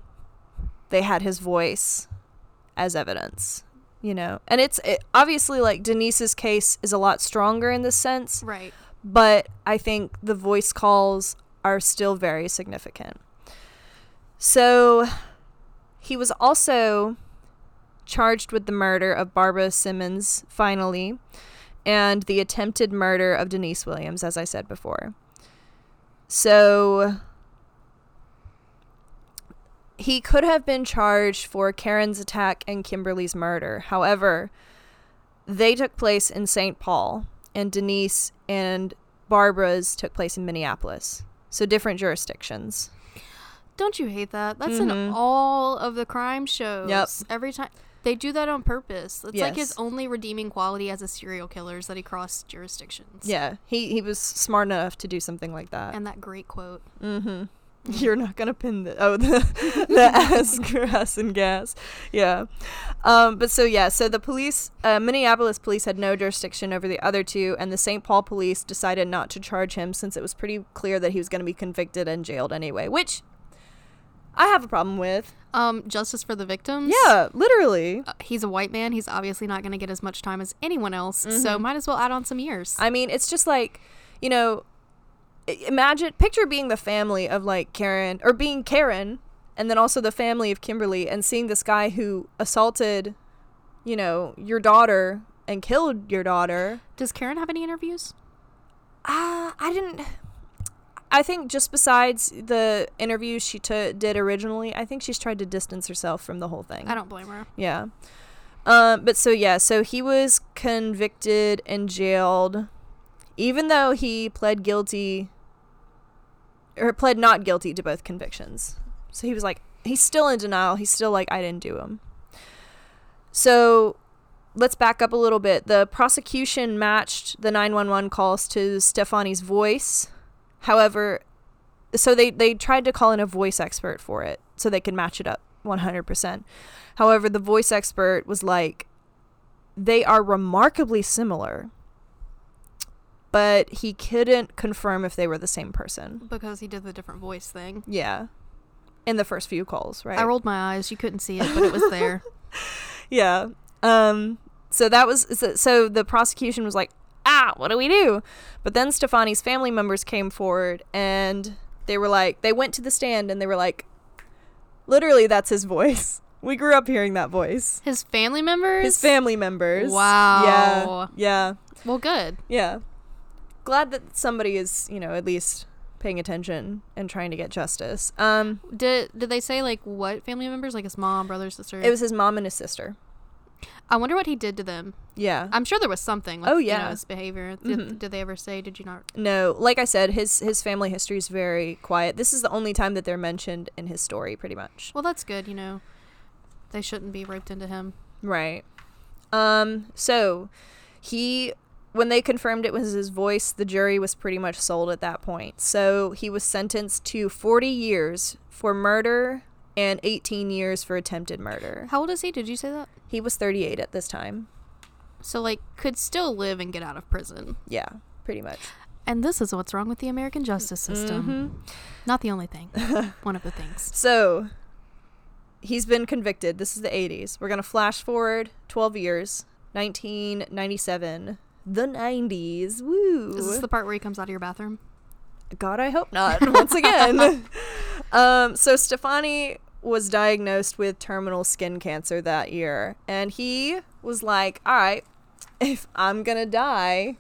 [SPEAKER 1] they had his voice as evidence, you know, and it's it, obviously like Denise's case is a lot stronger in this sense,
[SPEAKER 2] Right.
[SPEAKER 1] but I think the voice calls are still very significant. So he was also charged with the murder of Barbara Simmons, finally, and the attempted murder of Denise Williams, as I said before. So he could have been charged for Karen's attack and Kimberly's murder. However, they took place in St. Paul, and Denise and Barbara's took place in Minneapolis. So different jurisdictions.
[SPEAKER 2] Don't you hate that? That's in
[SPEAKER 1] Mhm.
[SPEAKER 2] all of the crime shows.
[SPEAKER 1] Yep.
[SPEAKER 2] Every time they do that on purpose. It's like his only redeeming quality as a serial killer is that he crossed jurisdictions.
[SPEAKER 1] Yeah, he he was smart enough to do something like that.
[SPEAKER 2] And that great quote.
[SPEAKER 1] Mm-hmm. You're not gonna pin the oh the the ass grass and gas, yeah. Um, but so yeah, so the police, uh, Minneapolis police had no jurisdiction over the other two, and the St. Paul police decided not to charge him since it was pretty clear that he was gonna be convicted and jailed anyway, which I have a problem with.
[SPEAKER 2] Um, justice for the victims.
[SPEAKER 1] Yeah, literally.
[SPEAKER 2] Uh, he's a white man. He's obviously not going to get as much time as anyone else. So might as well add on some years.
[SPEAKER 1] I mean, it's just like, you know, imagine, picture being the family of like Karen or being Karen and then also the family of Kimberly and seeing this guy who assaulted, you know, your daughter and killed your daughter.
[SPEAKER 2] Does Karen have any interviews?
[SPEAKER 1] Uh, I didn't. I think just besides the interviews she t- did originally, I think she's tried to distance herself from the whole thing.
[SPEAKER 2] I don't blame her.
[SPEAKER 1] Yeah. Um, but so yeah, so he was convicted and jailed, even though he pled guilty or pled not guilty to both convictions. So he was like, he's still in denial. He's still like, I didn't do him. So let's back up a little bit. The prosecution matched the 911 calls to Stephani's voice. However, so they, they tried to call in a voice expert for it so they could match it up 100%. However, the voice expert was like, they are remarkably similar, but he couldn't confirm if they were the same person.
[SPEAKER 2] Because he did the different voice thing.
[SPEAKER 1] Yeah. In the first few calls, right?
[SPEAKER 2] I rolled my eyes. You couldn't see it, but it was there.
[SPEAKER 1] yeah. Um so that was so, so the prosecution was like, "Ah, what do we do?" But then Stephani's family members came forward and they were like they went to the stand and they were like literally that's his voice. We grew up hearing that voice.
[SPEAKER 2] His family members?
[SPEAKER 1] His family members.
[SPEAKER 2] Wow.
[SPEAKER 1] Yeah. Yeah.
[SPEAKER 2] Well, good.
[SPEAKER 1] Yeah. Glad that somebody is, you know, at least paying attention and trying to get justice. Um
[SPEAKER 2] Did did they say like what family members? Like his mom, brother, sister?
[SPEAKER 1] it was his mom and his sister.
[SPEAKER 2] I wonder what he did to them.
[SPEAKER 1] Yeah.
[SPEAKER 2] I'm sure there was something. Like,
[SPEAKER 1] Oh,
[SPEAKER 2] You
[SPEAKER 1] yeah.
[SPEAKER 2] know, his behavior. Did,
[SPEAKER 1] Mhm.
[SPEAKER 2] did they ever say? Did you not?
[SPEAKER 1] No, like I said, his his family history is very quiet. This is the only time that they're mentioned in his story, pretty much.
[SPEAKER 2] Well, that's good. You know, they shouldn't be roped into him.
[SPEAKER 1] Right. Um. So, he when they confirmed it was his voice, the jury was pretty much sold at that point. So he was sentenced to 40 years for murder and 18 years for attempted murder.
[SPEAKER 2] How old is he? Did you say that?
[SPEAKER 1] He was 38 at this time.
[SPEAKER 2] So like, could still live and get out of prison.
[SPEAKER 1] Yeah, pretty much.
[SPEAKER 2] And this is what's wrong with the American justice system.
[SPEAKER 1] Mhm.
[SPEAKER 2] Not the only thing. One of the things.
[SPEAKER 1] So he's been convicted. This is the 80s. We're going to flash forward 12 years. 1997. The 90s. Woo.
[SPEAKER 2] Is this the part where he comes out of your bathroom?
[SPEAKER 1] God, I hope not. Once again. um, so Stephani was diagnosed with terminal skin cancer that year. And he was like, all right, if I'm going to die,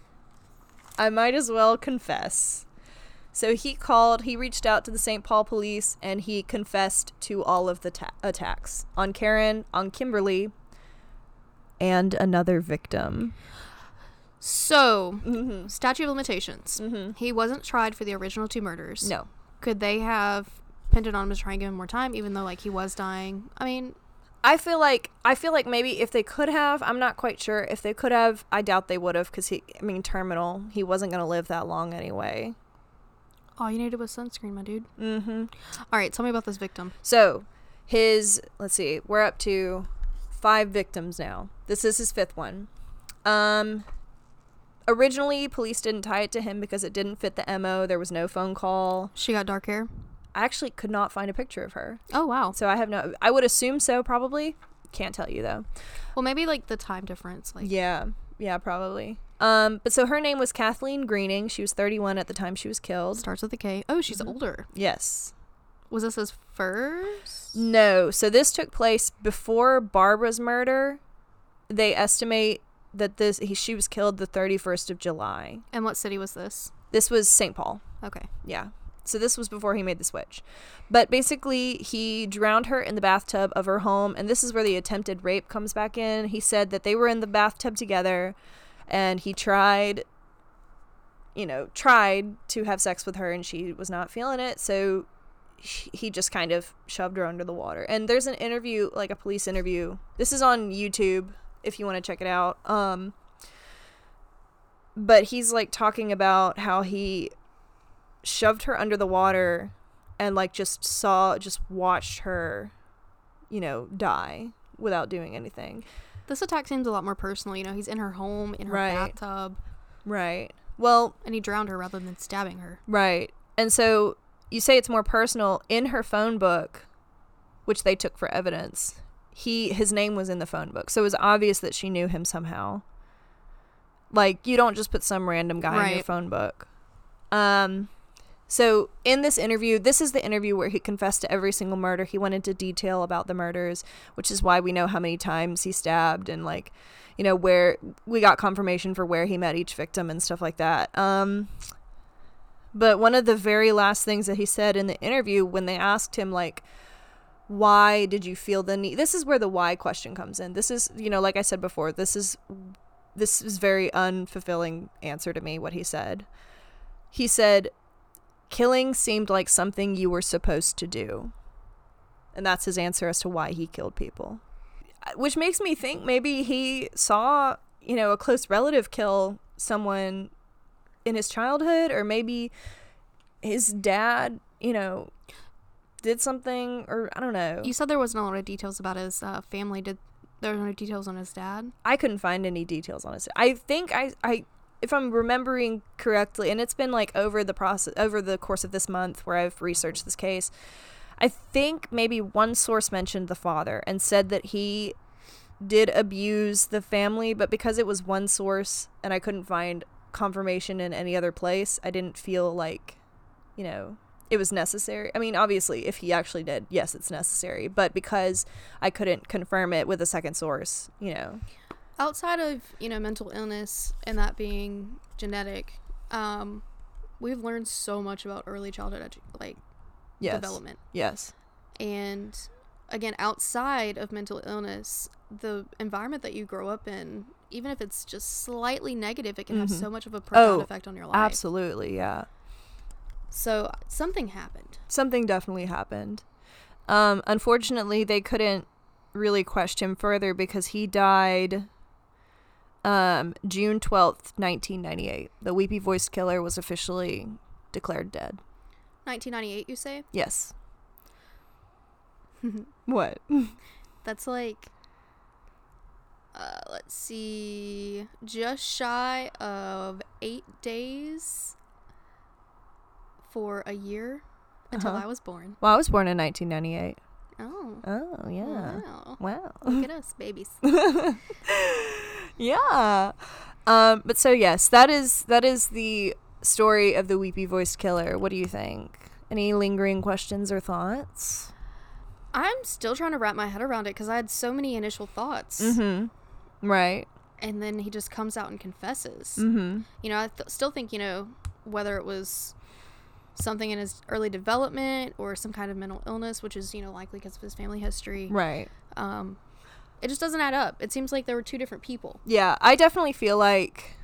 [SPEAKER 1] I might as well confess. So he called, he reached out to the St. Paul police and he confessed to all of the ta- attacks on Karen, on Kimberly, and another victim.
[SPEAKER 2] So,
[SPEAKER 1] Mm-hmm.
[SPEAKER 2] statute of limitations.
[SPEAKER 1] Mhm.
[SPEAKER 2] He wasn't tried for the original two murders.
[SPEAKER 1] No.
[SPEAKER 2] Could they have it on him to try and give him more time, even though like he was dying? I mean,
[SPEAKER 1] I feel like I feel like maybe if they could have, I'm not quite sure. If they could have, I doubt they would have because he, I mean, terminal. He wasn't gonna live that long anyway.
[SPEAKER 2] all you needed was sunscreen, my dude.
[SPEAKER 1] Mm-hmm.
[SPEAKER 2] All right, tell me about this victim.
[SPEAKER 1] So, his let's see, we're up to five victims now. This is his fifth one. Um, originally, police didn't tie it to him because it didn't fit the mo. There was no phone call.
[SPEAKER 2] She got dark hair.
[SPEAKER 1] I actually could not find a picture of her,
[SPEAKER 2] Oh wow.
[SPEAKER 1] so I have no. I would assume so, probably. Can't tell you though.
[SPEAKER 2] Well, maybe like the time difference. Like,
[SPEAKER 1] Yeah, yeah, probably. Um, but so her name was Kathleen Greening. She was 31 at the time she was killed.
[SPEAKER 2] starts with a K. Oh, she's older.
[SPEAKER 1] Yes.
[SPEAKER 2] Was this his first?
[SPEAKER 1] No. So this took place before Barbara's murder. They estimate that this he, she was killed the 31st of July.
[SPEAKER 2] And what city was this?
[SPEAKER 1] This was St. Paul.
[SPEAKER 2] Okay.
[SPEAKER 1] Yeah. So this was before he made the switch. But basically, he drowned her in the bathtub of her home, and this is where the attempted rape comes back in. He said that they were in the bathtub together, and he tried, you know, tried to have sex with her, and she was not feeling it. So he just kind of shoved her under the water. And there's an interview, like a police interview. This is on YouTube if you want to check it out. Um, but he's like talking about how he shoved her under the water and like just saw just watched her you know die without doing anything.
[SPEAKER 2] This attack seems a lot more personal. You know, he's in her home, in her
[SPEAKER 1] Right.
[SPEAKER 2] bathtub,
[SPEAKER 1] right. Well
[SPEAKER 2] and he drowned her rather than stabbing her.
[SPEAKER 1] right. And so you say it's more personal. In her phone book which they took for evidence he his name was in the phone book. So it was obvious that she knew him somehow. Like you don't just put some random guy in your phone book. Um So, in this interview, this is the interview where he confessed to every single murder. He went into detail about the murders, which is why we know how many times he stabbed and, like, you know, where we got confirmation for where he met each victim and stuff like that. Um, but one of the very last things that he said in the interview when they asked him, like, why did you feel the need? This is where the why question comes in. This is, you know, like I said before, this is this is very unfulfilling answer to me what he said. He said killing seemed like something you were supposed to do. And that's his answer as to why he killed people. Which makes me think maybe he saw, you know, a close relative kill someone in his childhood or maybe his dad, you know, did something or I don't know.
[SPEAKER 2] You said there wasn't a lot of details about his uh, family. Did there were no details on his dad?
[SPEAKER 1] I couldn't find any details on his. I think I I if I'm remembering correctly, and it's been like over the process over the course of this month where I've researched this case, I think maybe one source mentioned the father and said that he did abuse the family, but because it was one source and I couldn't find confirmation in any other place, I didn't feel like, you know, it was necessary. I mean, obviously, if he actually did, yes, it's necessary. But because I couldn't confirm it with a second source, you know,
[SPEAKER 2] Outside of you know mental illness and that being genetic, um, we've learned so much about early childhood edu- like
[SPEAKER 1] yes,
[SPEAKER 2] development.
[SPEAKER 1] yes,
[SPEAKER 2] And again, outside of mental illness, the environment that you grow up in, even if it's just slightly negative, it can have
[SPEAKER 1] Mhm.
[SPEAKER 2] so much of a profound
[SPEAKER 1] Oh,
[SPEAKER 2] effect on your life.
[SPEAKER 1] absolutely, yeah.
[SPEAKER 2] So something happened.
[SPEAKER 1] something definitely happened. Um, unfortunately, they couldn't really question him further because he died um, June 12th, 1998. The weepy voiced killer was officially declared dead.
[SPEAKER 2] 1998, you say?
[SPEAKER 1] Yes. what?
[SPEAKER 2] That's like, uh, let's see, just shy of eight days for a year until
[SPEAKER 1] Uh-huh.
[SPEAKER 2] I was born.
[SPEAKER 1] Well, I was born in 1998.
[SPEAKER 2] Oh,
[SPEAKER 1] Oh, yeah.
[SPEAKER 2] wow.
[SPEAKER 1] Wow.
[SPEAKER 2] Look at us, babies.
[SPEAKER 1] yeah. Um, but so yes, that is that is the story of the weepy voiced killer. What do you think? Any lingering questions or thoughts?
[SPEAKER 2] I'm still trying to wrap my head around it because I had so many initial thoughts.
[SPEAKER 1] Mm-hmm. Right.
[SPEAKER 2] And then he just comes out and confesses.
[SPEAKER 1] Mm-hmm.
[SPEAKER 2] You know, I th- still think, you know, whether it was something in his early development or some kind of mental illness, which is, you know, likely because of his family history.
[SPEAKER 1] Right.
[SPEAKER 2] Um, it just doesn't add up. It seems like there were two different people.
[SPEAKER 1] Yeah, I definitely feel like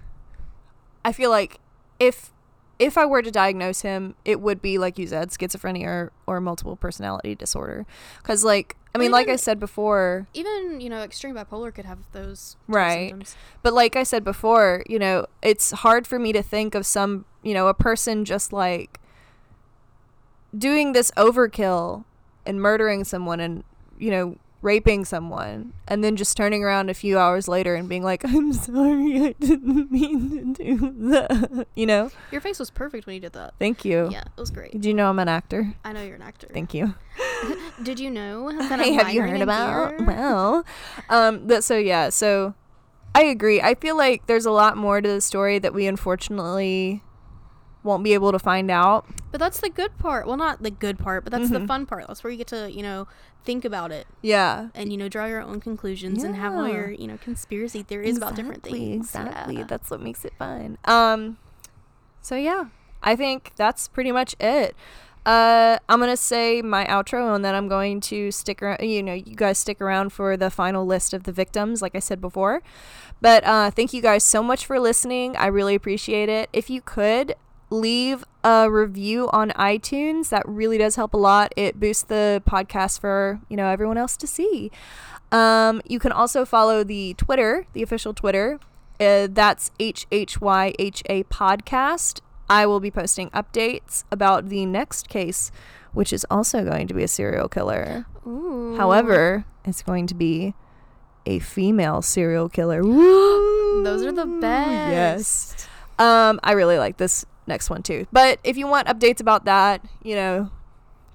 [SPEAKER 1] I feel like if if I were to diagnose him, it would be like you said, schizophrenia or, or multiple personality disorder. Cuz like I mean, like I said before,
[SPEAKER 2] Even, you know, extreme bipolar could have those
[SPEAKER 1] Right.
[SPEAKER 2] symptoms.
[SPEAKER 1] But like I said before, you know, it's hard for me to think of some, you know, a person just like doing this overkill and murdering someone and, you know, raping someone and then just turning around a few hours later and being like, I'm sorry, I didn't mean to do that. You know?
[SPEAKER 2] Your face was perfect when you did that.
[SPEAKER 1] Thank you.
[SPEAKER 2] Yeah, it was great.
[SPEAKER 1] Did you know I'm an actor?
[SPEAKER 2] I know you're an actor.
[SPEAKER 1] Thank you.
[SPEAKER 2] Did you know that
[SPEAKER 1] Hey, have you heard about?
[SPEAKER 2] theater?
[SPEAKER 1] Well, um, that so yeah, so I agree. I feel like there's a lot more to the story that we unfortunately won't be able to find out.
[SPEAKER 2] But that's the good part. Well, not the good part, but that's the
[SPEAKER 1] Mhm.
[SPEAKER 2] fun part. That's where you get to, you know, think about it
[SPEAKER 1] Yeah.
[SPEAKER 2] and, you know, draw your own conclusions and have all your, you know, conspiracy theories about different things.
[SPEAKER 1] Exactly.
[SPEAKER 2] Yeah.
[SPEAKER 1] That's what makes it fun. Um so yeah, I think that's pretty much it. Uh, I'm gonna say my outro, and then I'm going to stick around. You know, you guys stick around for the final list of the victims, like I said before. But uh, thank you guys so much for listening. I really appreciate it. If you could leave a review on iTunes, that really does help a lot. It boosts the podcast for you know everyone else to see. Um, you can also follow the Twitter, the official Twitter. Uh, that's HHYHA podcast. I will be posting updates about the next case, which is also going to be a serial killer.
[SPEAKER 2] Ooh.
[SPEAKER 1] However, it's going to be a female serial killer.
[SPEAKER 2] Those are the
[SPEAKER 1] Yes.
[SPEAKER 2] best.
[SPEAKER 1] Um, I really like this next one too. But if you want updates about that, you know,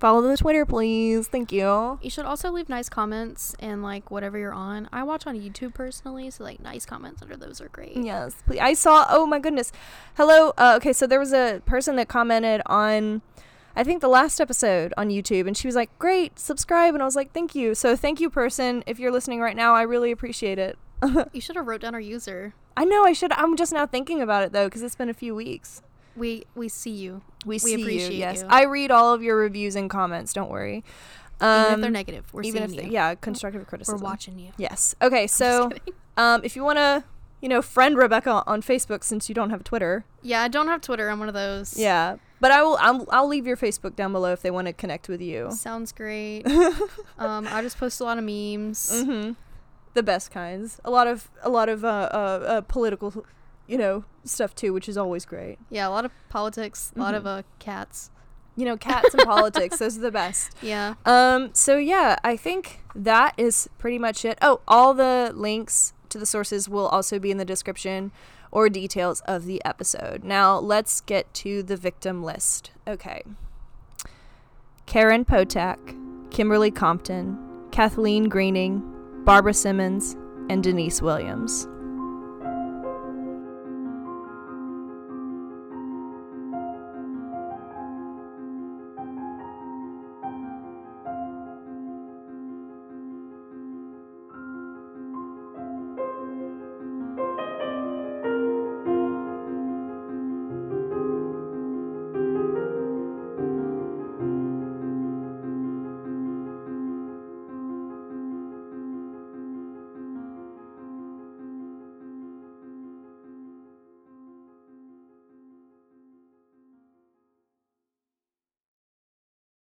[SPEAKER 1] Follow the Twitter, please. Thank you.
[SPEAKER 2] You should also leave nice comments and like whatever you're on. I watch on YouTube personally, so like nice comments under those are great.
[SPEAKER 1] Yes, please. I saw. Oh my goodness. Hello. Uh, okay, so there was a person that commented on, I think the last episode on YouTube, and she was like, "Great, subscribe," and I was like, "Thank you." So thank you, person. If you're listening right now, I really appreciate it.
[SPEAKER 2] You should have wrote down our user.
[SPEAKER 1] I know I should. I'm just now thinking about it though, because it's been a few weeks.
[SPEAKER 2] We we see you.
[SPEAKER 1] We,
[SPEAKER 2] We
[SPEAKER 1] see
[SPEAKER 2] appreciate
[SPEAKER 1] you. Yes,
[SPEAKER 2] you.
[SPEAKER 1] I read all of your reviews and comments. Don't worry. Um,
[SPEAKER 2] even if they're negative, we're
[SPEAKER 1] even if they-
[SPEAKER 2] you.
[SPEAKER 1] yeah, constructive criticism.
[SPEAKER 2] We're watching you.
[SPEAKER 1] Yes. Okay. So, um, if you want to, you know, friend Rebecca on Facebook since you don't have Twitter.
[SPEAKER 2] Yeah, I don't have Twitter. I'm one of those.
[SPEAKER 1] Yeah. But I will. I'll, I'll leave your Facebook down below if they want to connect with you.
[SPEAKER 2] Sounds great. um, I just post a lot of memes.
[SPEAKER 1] Mm-hmm. The best kinds. A lot of a lot of uh, uh, uh political, you know, stuff too, which is always great.
[SPEAKER 2] Yeah, a lot of politics, a lot of
[SPEAKER 1] Mhm.
[SPEAKER 2] uh cats.
[SPEAKER 1] You know, cats and politics. Those are the best.
[SPEAKER 2] Yeah.
[SPEAKER 1] Um, so yeah, I think that is pretty much it. Oh, all the links to the sources will also be in the description or details of the episode. Now, let's get to the victim list. Okay. Karen Potack, Kimberly Compton, Kathleen Greening, Barbara Simmons, and Denise Williams.